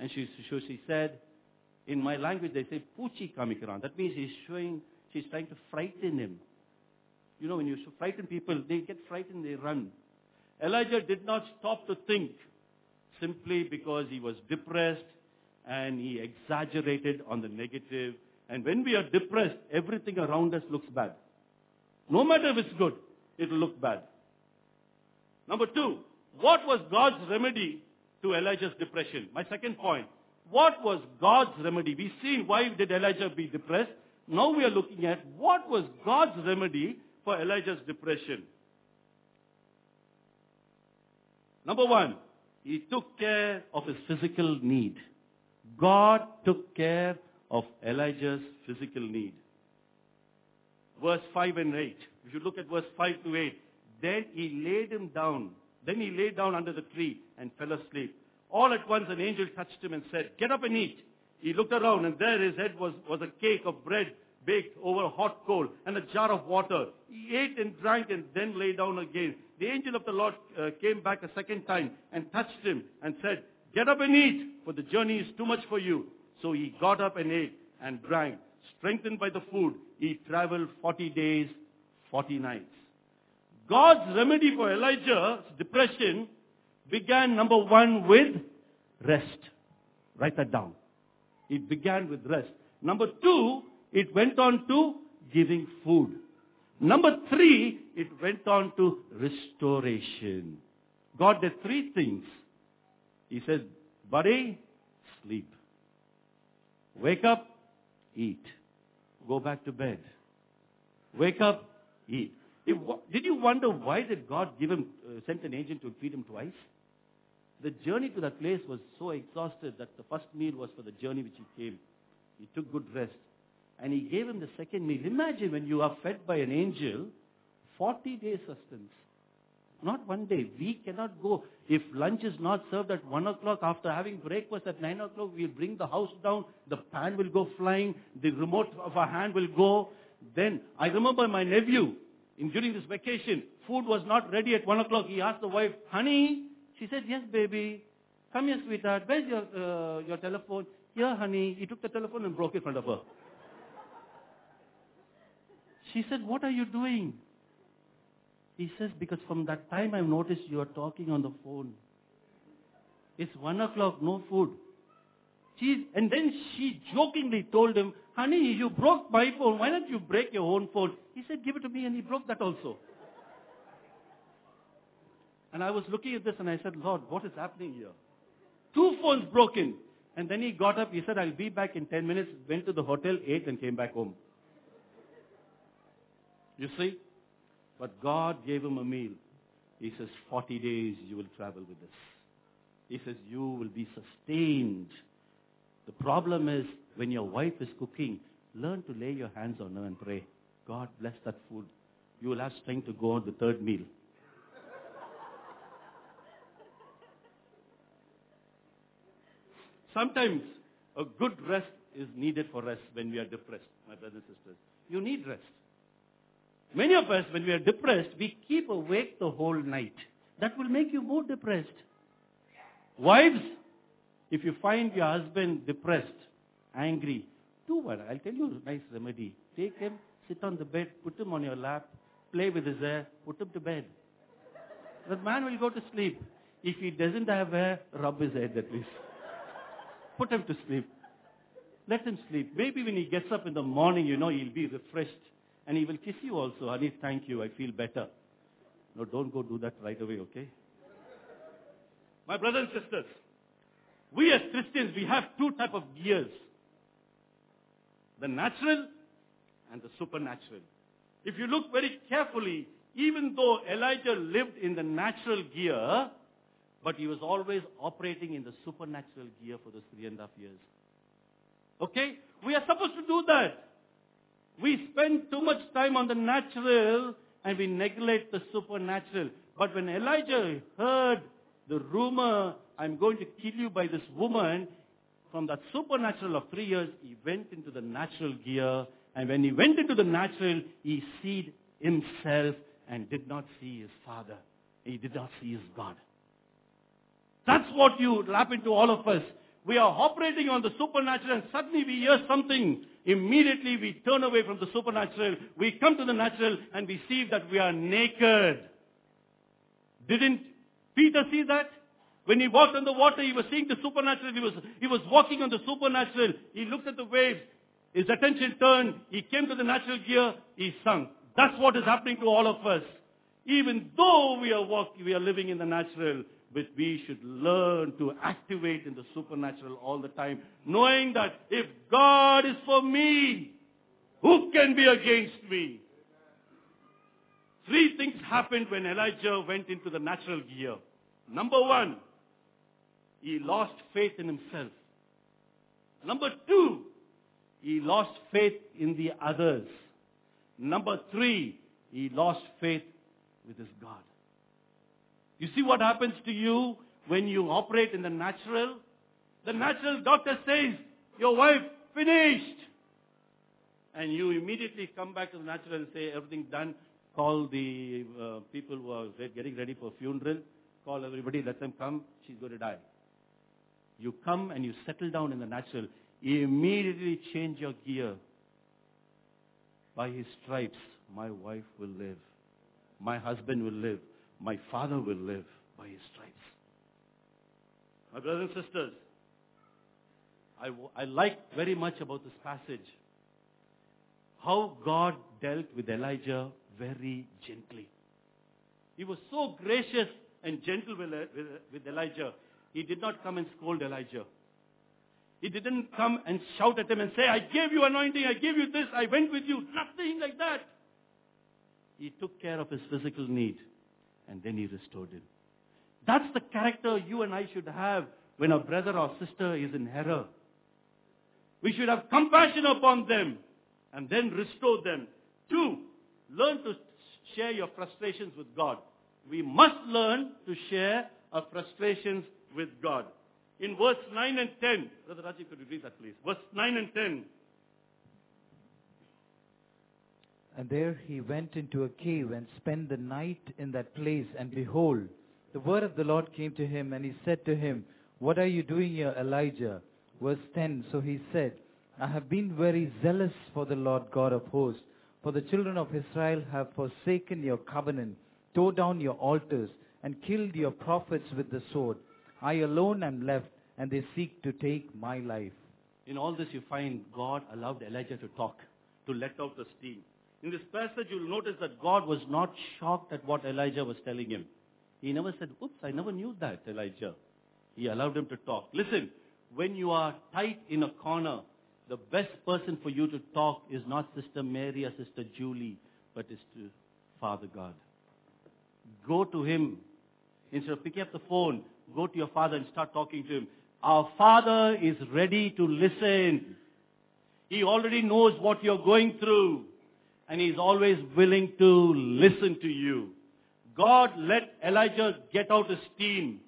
And she, so she said, in my language they say, Puchi Kamikaran. That means she's showing, she's trying to frighten him. You know, when you frighten people, they get frightened, they run. Elijah did not stop to think simply because he was depressed and he exaggerated on the negative. And when we are depressed, everything around us looks bad. No matter if it's good, it will look bad. Number two, what was God's remedy to Elijah's depression? My second point, what was God's remedy? We see why did Elijah be depressed. Now we are looking at what was God's remedy for Elijah's depression. Number one, he took care of his physical need. God took care of Elijah's physical need. Verse 5 and 8. If you look at verse 5 to 8, then he laid him down. Then he lay down under the tree and fell asleep. All at once an angel touched him and said, Get up and eat. He looked around and there his head was, was a cake of bread baked over a hot coal and a jar of water. He ate and drank and then lay down again. The angel of the Lord uh, came back a second time and touched him and said, Get up and eat, for the journey is too much for you. So he got up and ate and drank. Strengthened by the food, he traveled 40 days, 40 nights. God's remedy for Elijah's depression began, number one, with rest. Write that down. It began with rest. Number two, it went on to giving food. Number three, it went on to restoration. God did three things. He said, buddy, sleep. Wake up, eat. Go back to bed. Wake up, eat. Did you wonder why did God give him, uh, sent an agent to feed him twice? The journey to that place was so exhausted that the first meal was for the journey which he came. He took good rest. And he gave him the second meal. Imagine when you are fed by an angel, 40 days sustenance. Not one day. We cannot go. If lunch is not served at 1 o'clock, after having breakfast at 9 o'clock, we'll bring the house down, the pan will go flying, the remote of our hand will go. Then, I remember my nephew, in, during this vacation, food was not ready at 1 o'clock. He asked the wife, honey, she said, yes, baby. Come here, sweetheart. Where's your, uh, your telephone? Here, honey. He took the telephone and broke it in front of her. She said, what are you doing? He says, because from that time I've noticed you are talking on the phone. It's one o'clock, no food. And then she jokingly told him, honey, you broke my phone. Why don't you break your own phone? He said, give it to me. And he broke that also. And I was looking at this and I said, Lord, what is happening here? Two phones broken. And then he got up. He said, I'll be back in 10 minutes. Went to the hotel, ate and came back home. You see? But God gave him a meal. He says, 40 days you will travel with this. He says, you will be sustained. The problem is, when your wife is cooking, learn to lay your hands on her and pray. God bless that food. You will have strength to go on the third meal. Sometimes a good rest is needed for us when we are depressed, my brothers and sisters. You need rest. Many of us, when we are depressed, we keep awake the whole night. That will make you more depressed. Wives, if you find your husband depressed, angry, do what? I'll tell you a nice remedy. Take him, sit on the bed, put him on your lap, play with his hair, put him to bed. The man will go to sleep. If he doesn't have hair, rub his head at least. Put him to sleep. Let him sleep. Maybe when he gets up in the morning, you know, he'll be refreshed. And he will kiss you also. Honey, thank you. I feel better. No, don't go do that right away, okay? My brothers and sisters, we as Christians, we have two type of gears. The natural and the supernatural. If you look very carefully, even though Elijah lived in the natural gear, but he was always operating in the supernatural gear for those three and a half years. Okay? We are supposed to do that. We spend too much time on the natural and we neglect the supernatural. But when Elijah heard the rumor, I'm going to kill you by this woman, from that supernatural of three years, he went into the natural gear. And when he went into the natural, he seed himself and did not see his father. He did not see his God. That's what you lap into all of us. We are operating on the supernatural and suddenly we hear something. Immediately we turn away from the supernatural. We come to the natural and we see that we are naked. Didn't Peter see that? When he walked on the water, he was seeing the supernatural. He was, he was walking on the supernatural. He looked at the waves. His attention turned. He came to the natural gear. He sunk. That's what is happening to all of us. Even though we are walking, we are living in the natural, but we should learn to activate in the supernatural all the time, knowing that if God is for me, who can be against me? Three things happened when Elijah went into the natural gear. Number one, he lost faith in himself. Number two, he lost faith in the others. Number three, he lost faith with his God. You see what happens to you when you operate in the natural? The natural doctor says, your wife finished. And you immediately come back to the natural and say, everything done. Call the uh, people who are getting ready for funeral. Call everybody, let them come. She's going to die. You come and you settle down in the natural. You immediately change your gear. By his stripes, my wife will live. My husband will live. My father will live by his stripes. My brothers and sisters, I, I like very much about this passage how God dealt with Elijah very gently. He was so gracious and gentle with, with, with Elijah. He did not come and scold Elijah. He didn't come and shout at him and say, I gave you anointing, I gave you this, I went with you. Nothing like that. He took care of his physical need and then he restored him. That's the character you and I should have when a brother or sister is in error. We should have compassion upon them and then restore them. Two, learn to share your frustrations with God. We must learn to share our frustrations with God. In verse 9 and 10, Brother Rajiv, could you read that please? Verse 9 and 10. And there he went into a cave and spent the night in that place. And behold, the word of the Lord came to him, and he said to him, What are you doing here, Elijah? Verse 10 So he said, I have been very zealous for the Lord God of hosts, for the children of Israel have forsaken your covenant, tore down your altars, and killed your prophets with the sword. I alone am left, and they seek to take my life. In all this, you find God allowed Elijah to talk, to let out the steam. In this passage, you'll notice that God was not shocked at what Elijah was telling him. He never said, Oops, I never knew that, Elijah. He allowed him to talk. Listen, when you are tight in a corner, the best person for you to talk is not Sister Mary or Sister Julie, but is to Father God. Go to Him. Instead of picking up the phone, go to your Father and start talking to Him. Our Father is ready to listen. He already knows what you're going through. And He's always willing to listen to you. God let Elijah get out his steam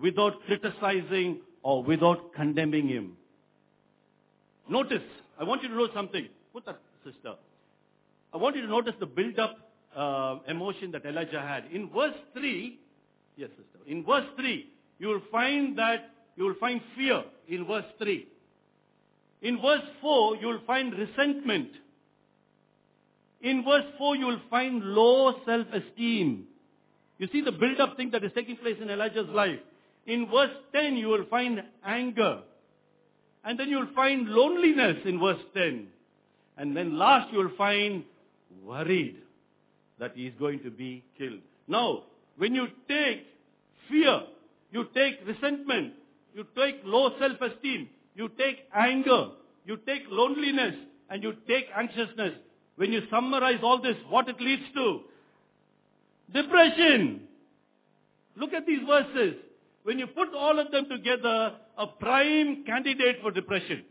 without criticizing or without condemning him. Notice, I want you to know something. Put that, sister. I want you to notice the build-up uh, emotion that Elijah had. In verse 3, yes, sister. In verse 3, you will find that, you will find fear in verse 3. In verse 4, you will find resentment. In verse 4, you will find low self-esteem. You see the build-up thing that is taking place in Elijah's life. In verse 10, you will find anger. And then you'll find loneliness in verse 10. And then last you'll find worried that he is going to be killed. Now, when you take fear, you take resentment, you take low self-esteem, you take anger, you take loneliness, and you take anxiousness. When you summarize all this, what it leads to? Depression. Look at these verses. When you put all of them together, a prime candidate for depression.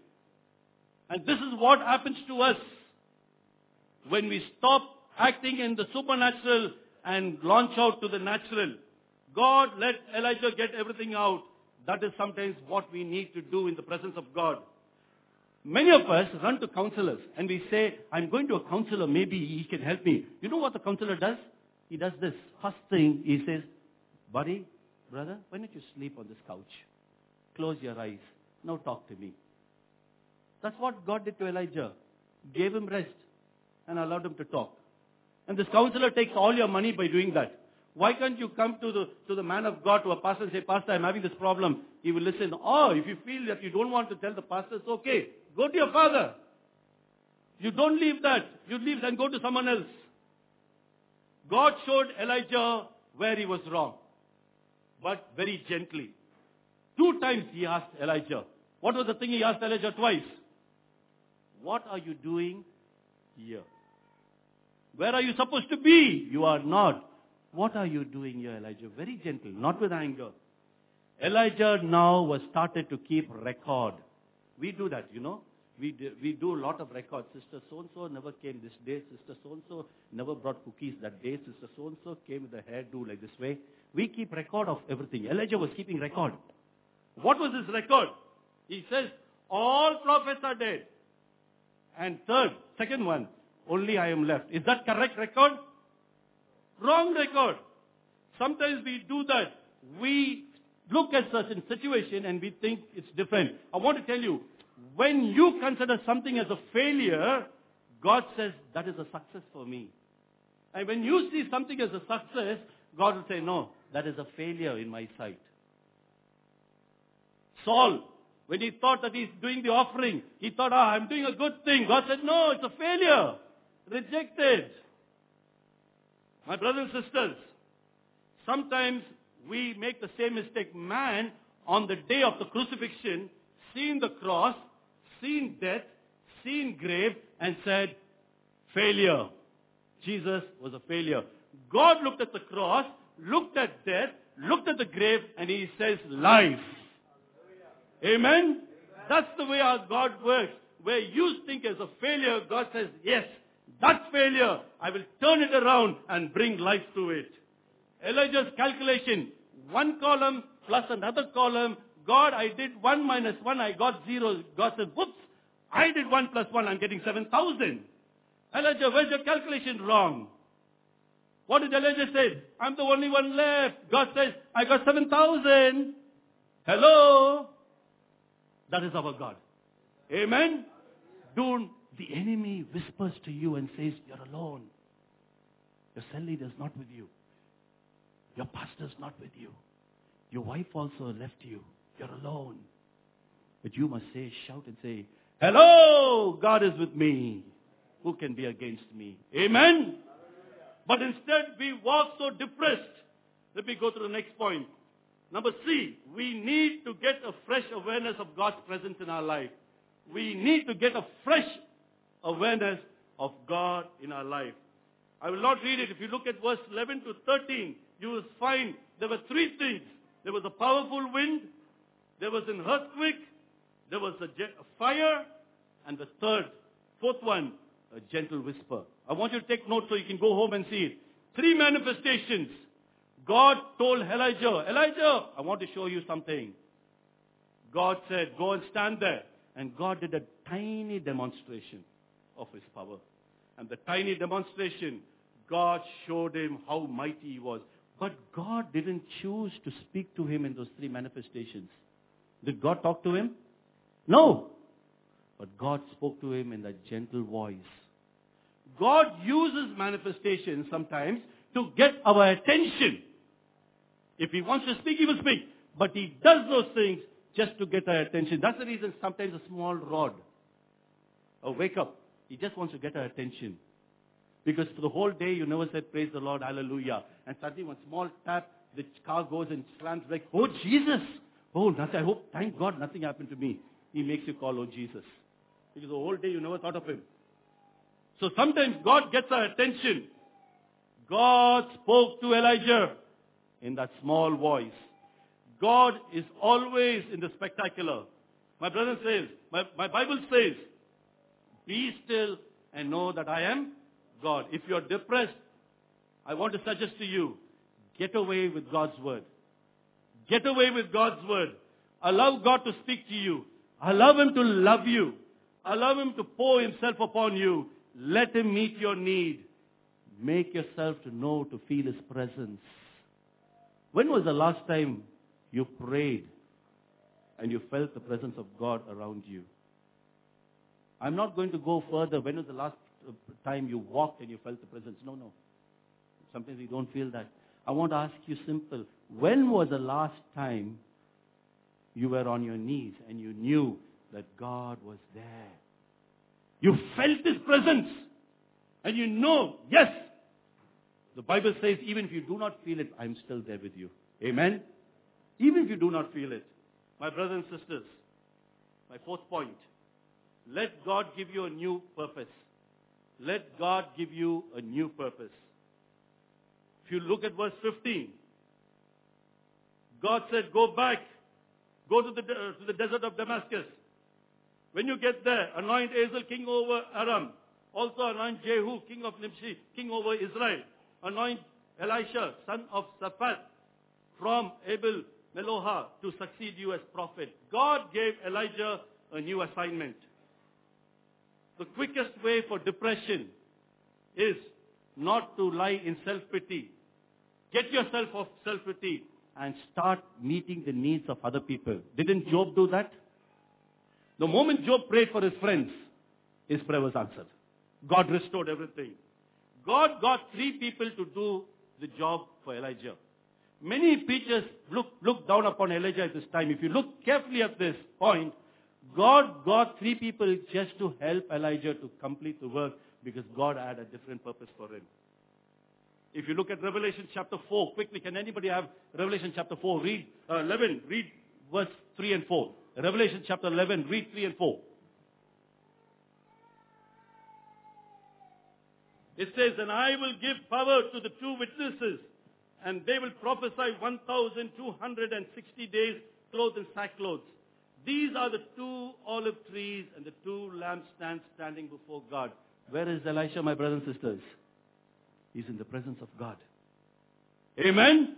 And this is what happens to us when we stop acting in the supernatural and launch out to the natural. God let Elijah get everything out. That is sometimes what we need to do in the presence of God. Many of us run to counselors and we say, I'm going to a counselor, maybe he can help me. You know what the counselor does? He does this. First thing, he says, buddy, brother, why don't you sleep on this couch? Close your eyes. Now talk to me. That's what God did to Elijah. Gave him rest and allowed him to talk. And this counselor takes all your money by doing that. Why can't you come to the, to the man of God, to a pastor and say, Pastor, I'm having this problem. He will listen. Oh, if you feel that you don't want to tell the pastor, it's okay. Go to your father. You don't leave that. You leave and go to someone else. God showed Elijah where he was wrong. But very gently. Two times he asked Elijah. What was the thing he asked Elijah twice? What are you doing here? Where are you supposed to be? You are not. What are you doing here, Elijah? Very gentle, not with anger. Elijah now was started to keep record We do that, you know. We do, we do a lot of records. Sister so-and-so never came this day. Sister so-and-so never brought cookies that day. Sister so-and-so came with a hairdo like this way. We keep record of everything. Elijah was keeping record. What was his record? He says, all prophets are dead. And third, second one, only I am left. Is that correct record? Wrong record. Sometimes we do that. We look at certain situation and we think it's different. I want to tell you, when you consider something as a failure, God says that is a success for me. And when you see something as a success, God will say, no, that is a failure in my sight. Saul, when he thought that he's doing the offering, he thought, ah, I'm doing a good thing. God said, no, it's a failure. Rejected. My brothers and sisters, sometimes we make the same mistake. Man, on the day of the crucifixion, seen the cross, seen death, seen grave, and said, failure. Jesus was a failure. God looked at the cross, looked at death, looked at the grave, and he says, life. Amen? That's the way our God works. Where you think as a failure, God says, yes, that's failure. I will turn it around and bring life to it. Elijah's calculation, one column plus another column. God, I did one minus one, I got zero. God said, whoops, I did one plus one, I'm getting 7,000. Elijah, where's your calculation wrong? What did Elijah say? I'm the only one left. God says, I got 7,000. Hello? That is our God. Amen? Don't, the enemy whispers to you and says, you're alone. Your cell leader is not with you. Your pastor is not with you. Your wife also left you. You're alone. But you must say, shout and say, hello, God is with me. Who can be against me? Amen? But instead we walk so depressed. Let me go to the next point. Number C, we need to get a fresh awareness of God's presence in our life. We need to get a fresh awareness of God in our life. I will not read it. If you look at verse 11 to 13, you will find there were three things. There was a powerful wind, there was an earthquake, there was a, a fire, and the third, fourth one, a gentle whisper. I want you to take note so you can go home and see it. Three manifestations. God told Elijah, Elijah, I want to show you something. God said, go and stand there. And God did a tiny demonstration of his power. And the tiny demonstration, God showed him how mighty he was. But God didn't choose to speak to him in those three manifestations. Did God talk to him? No. But God spoke to him in that gentle voice. God uses manifestations sometimes to get our attention. If he wants to speak, he will speak. But he does those things just to get our attention. That's the reason sometimes a small rod, a wake up, he just wants to get our attention. Because for the whole day you never said praise the Lord, hallelujah. And suddenly one small tap, the car goes and slams like, oh Jesus! Oh, nothing, I hope, thank God nothing happened to me. He makes you call, oh Jesus. Because the whole day you never thought of him. So sometimes God gets our attention. God spoke to Elijah in that small voice. God is always in the spectacular. My brother says, my, my Bible says, be still and know that I am God. If you're depressed, I want to suggest to you, get away with God's word. Get away with God's word. Allow God to speak to you. Allow Him to love you. Allow Him to pour Himself upon you. Let Him meet your need. Make yourself to know, to feel His presence. When was the last time you prayed and you felt the presence of God around you? I'm not going to go further. When was the last time you walked and you felt the presence? No, no. Sometimes we don't feel that. I want to ask you simple. When was the last time you were on your knees and you knew that God was there? You felt His presence. And you know, yes, the Bible says even if you do not feel it, I'm still there with you. Amen? Even if you do not feel it. My brothers and sisters, my fourth point. Let God give you a new purpose. Let God give you a new purpose. If you look at verse 15, God said, go back, go to the, uh, to the desert of Damascus. When you get there, anoint Azel king over Aram. Also anoint Jehu king of Nimshi, king over Israel. Anoint Elisha son of Shaphat from Abel Meholah to succeed you as prophet. God gave Elijah a new assignment. The quickest way for depression is not to lie in self-pity. Get yourself off self-pity and start meeting the needs of other people. Didn't Job do that? The moment Job prayed for his friends, his prayer was answered. God restored everything. God got three people to do the job for Elijah. Many preachers look, look down upon Elijah at this time. If you look carefully at this point, God got three people just to help Elijah to complete the work because God had a different purpose for him. If you look at Revelation chapter 4, quickly, can anybody have Revelation chapter 4? Read uh, 11, read verse 3 and 4. Revelation chapter 11, read 3 and 4. It says, And I will give power to the two witnesses, and they will prophesy 1,260 days clothed in sackcloth. These are the two olive trees and the two lampstands standing before God. Where is Elisha, my brothers and sisters? He's in the presence of God. Amen?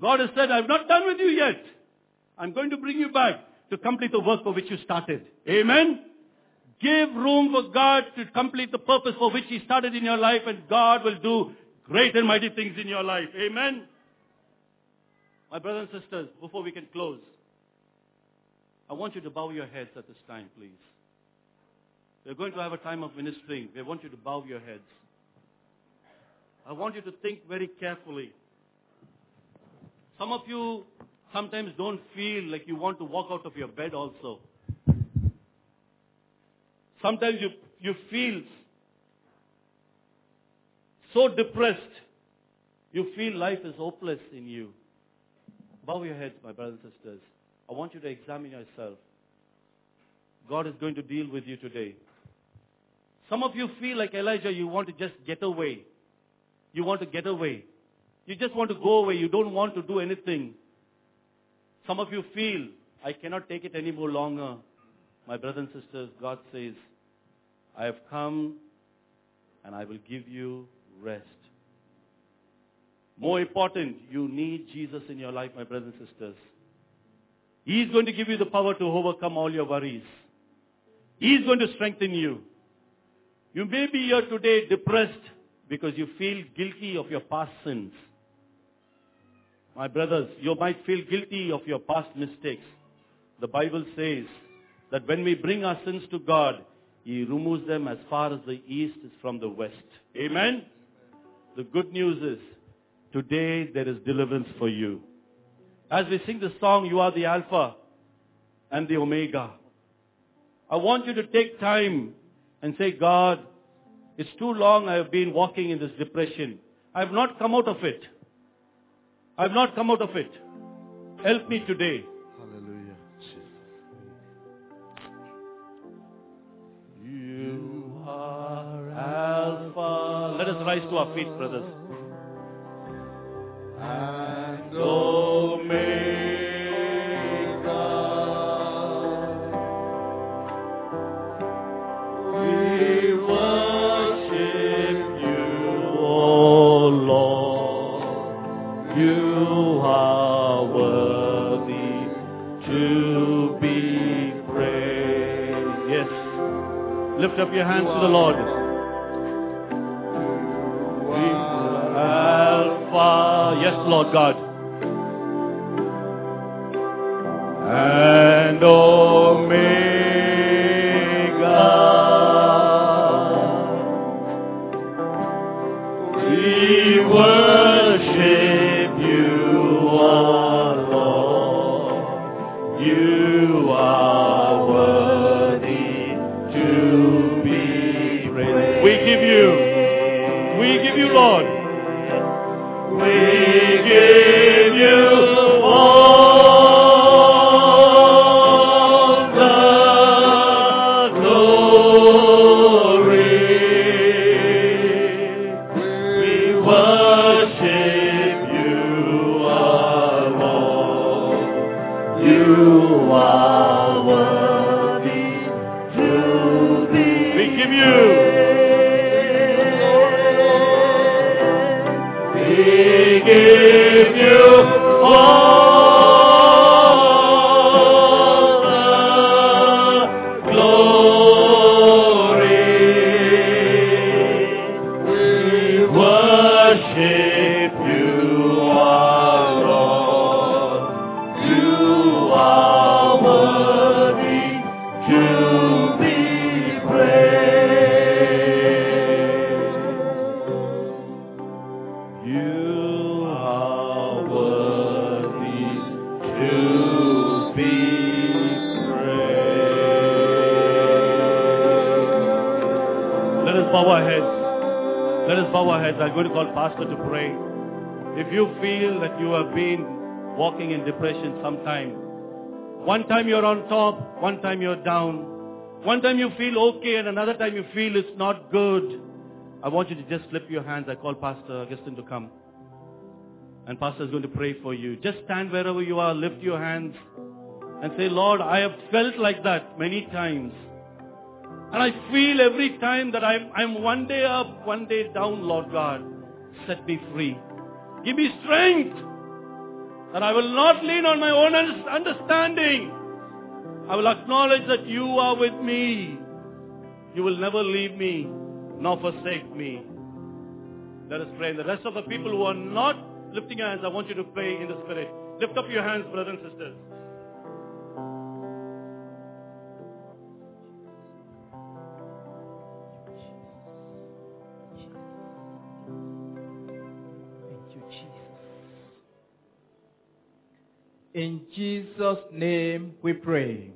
God has said, I'm not done with you yet. I'm going to bring you back to complete the work for which you started. Amen? Give room for God to complete the purpose for which He started in your life and God will do great and mighty things in your life. Amen? My brothers and sisters, before we can close, I want you to bow your heads at this time, please. We're going to have a time of ministering. We want you to bow your heads. I want you to think very carefully. Some of you sometimes don't feel like you want to walk out of your bed also. Sometimes you, you feel so depressed. You feel life is hopeless in you. Bow your heads, my brothers and sisters. I want you to examine yourself. God is going to deal with you today. Some of you feel like Elijah, you want to just get away. You want to get away. You just want to go away. You don't want to do anything. Some of you feel, I cannot take it any more longer. My brothers and sisters, God says, I have come and I will give you rest. More important, you need Jesus in your life, my brothers and sisters. He is going to give you the power to overcome all your worries. He is going to strengthen you. You may be here today depressed because you feel guilty of your past sins. My brothers, you might feel guilty of your past mistakes. The Bible says that when we bring our sins to God, He removes them as far as the east is from the west. Amen? The good news is, today there is deliverance for you. As we sing the song, You Are the Alpha and the Omega. I want you to take time and say, God, it's too long I have been walking in this depression. I have not come out of it. I have not come out of it. Help me today. Rise to our feet, brothers. And We worship you, O Lord. You are worthy to be praised. Yes. Lift up your hands to the Lord. Yes, Lord God. Heads. I'm going to call Pastor to pray. If you feel that you have been walking in depression sometime, one time you're on top, one time you're down, one time you feel okay and another time you feel it's not good, I want you to just slip your hands. I call Pastor Augustine to come. And Pastor is going to pray for you. Just stand wherever you are, lift your hands and say, Lord, I have felt like that many times. And I feel every time that I'm, I'm one day up, one day down, Lord God. Set me free. Give me strength that I will not lean on my own understanding. I will acknowledge that you are with me. You will never leave me nor forsake me. Let us pray. And the rest of the people who are not lifting hands, I want you to pray in the Spirit. Lift up your hands, brothers and sisters. In Jesus' name we pray.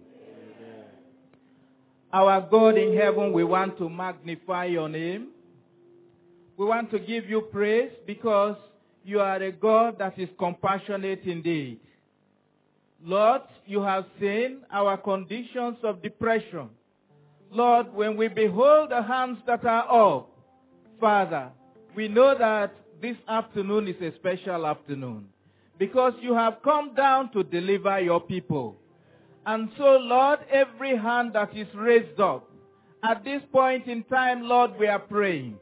Our God in heaven, we want to magnify your name. We want to give you praise because you are a God that is compassionate indeed. Lord, you have seen our conditions of depression. Lord, when we behold the hands that are up, Father, we know that this afternoon is a special afternoon because you have come down to deliver your people. And so, Lord, every hand that is raised up, at this point in time, Lord, we are praying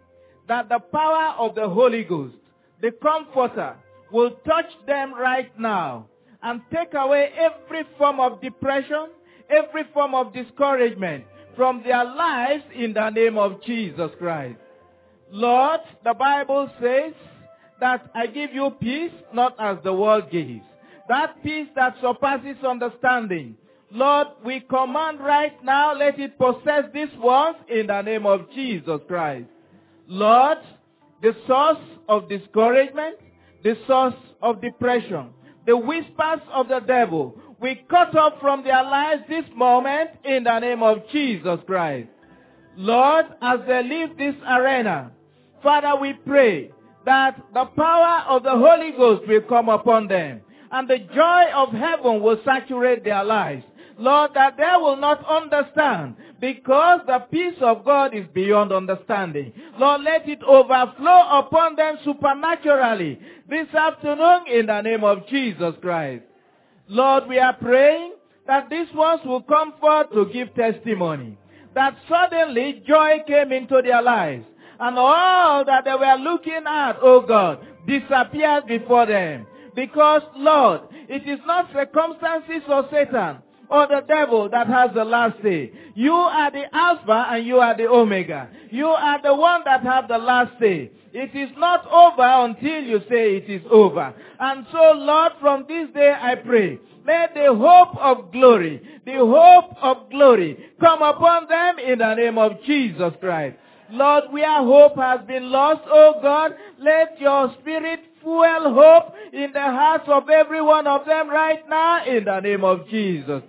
that the power of the Holy Ghost, the Comforter, will touch them right now and take away every form of depression, every form of discouragement from their lives in the name of Jesus Christ. Lord, the Bible says that I give you peace not as the world gives. That peace that surpasses understanding Lord, we command right now, let it possess these ones in the name of Jesus Christ. Lord, the source of discouragement, the source of depression, the whispers of the devil, we cut off from their lives this moment in the name of Jesus Christ. Lord, as they leave this arena, Father, we pray that the power of the Holy Ghost will come upon them and the joy of heaven will saturate their lives. Lord, that they will not understand because the peace of God is beyond understanding. Lord, let it overflow upon them supernaturally this afternoon in the name of Jesus Christ. Lord, we are praying that these ones will come forth to give testimony. That suddenly joy came into their lives. And all that they were looking at, oh God, disappeared before them. Because, Lord, it is not circumstances or Satan or the devil that has the last say. You are the Alpha and you are the Omega. You are the one that have the last say. It is not over until you say it is over. And so, Lord, from this day I pray, may the hope of glory, the hope of glory come upon them in the name of Jesus Christ. Lord, where hope has been lost, oh God, let your spirit fuel hope in the hearts of every one of them right now in the name of Jesus.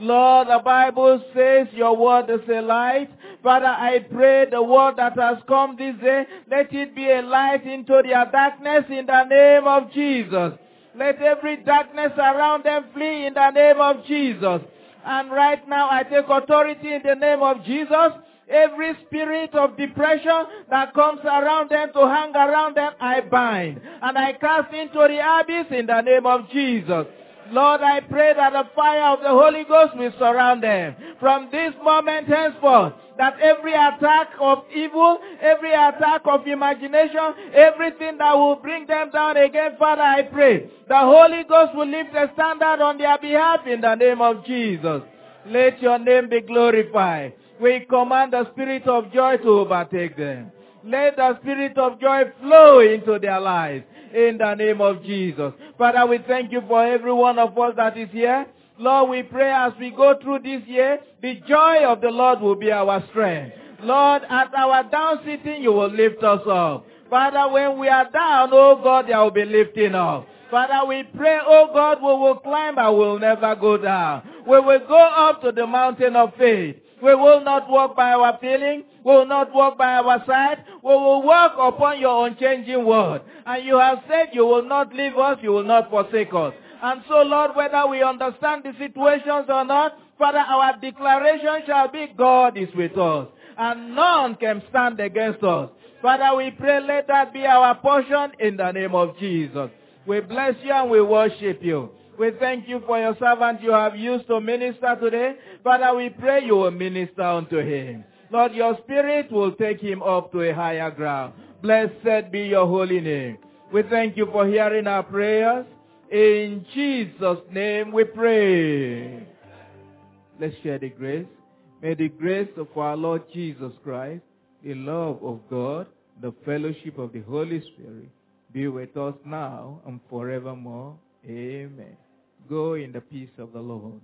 Lord, the Bible says your word is a light. Father, I pray the word that has come this day, let it be a light into their darkness in the name of Jesus. Let every darkness around them flee in the name of Jesus. And right now I take authority in the name of Jesus. Every spirit of depression that comes around them to hang around them, I bind. And I cast into the abyss in the name of Jesus. Lord, I pray that the fire of the Holy Ghost will surround them. From this moment henceforth, that every attack of evil, every attack of imagination, everything that will bring them down again, Father, I pray, the Holy Ghost will lift a standard on their behalf in the name of Jesus. Let your name be glorified. We command the spirit of joy to overtake them. Let the spirit of joy flow into their lives in the name of Jesus. Father, we thank you for every one of us that is here. Lord, we pray as we go through this year, the joy of the Lord will be our strength. Lord, at our down sitting, you will lift us up. Father, when we are down, oh God, there will be lifting up. Father, we pray, oh God, we will climb and we will never go down. We will go up to the mountain of faith We will not walk by our feeling. We will not walk by our sight. We will walk upon your unchanging word. And you have said you will not leave us, you will not forsake us. And so, Lord, whether we understand the situations or not, Father, our declaration shall be God is with us. And none can stand against us. Father, we pray let that be our portion in the name of Jesus. We bless you and we worship you. We thank you for your servant you have used to minister today. Father, we pray you will minister unto him. Lord, your spirit will take him up to a higher ground. Blessed be your holy name. We thank you for hearing our prayers. In Jesus' name we pray. Let's share the grace. May the grace of our Lord Jesus Christ, the love of God, the fellowship of the Holy Spirit be with us now and forevermore. Amen. Go in the peace of the Lord.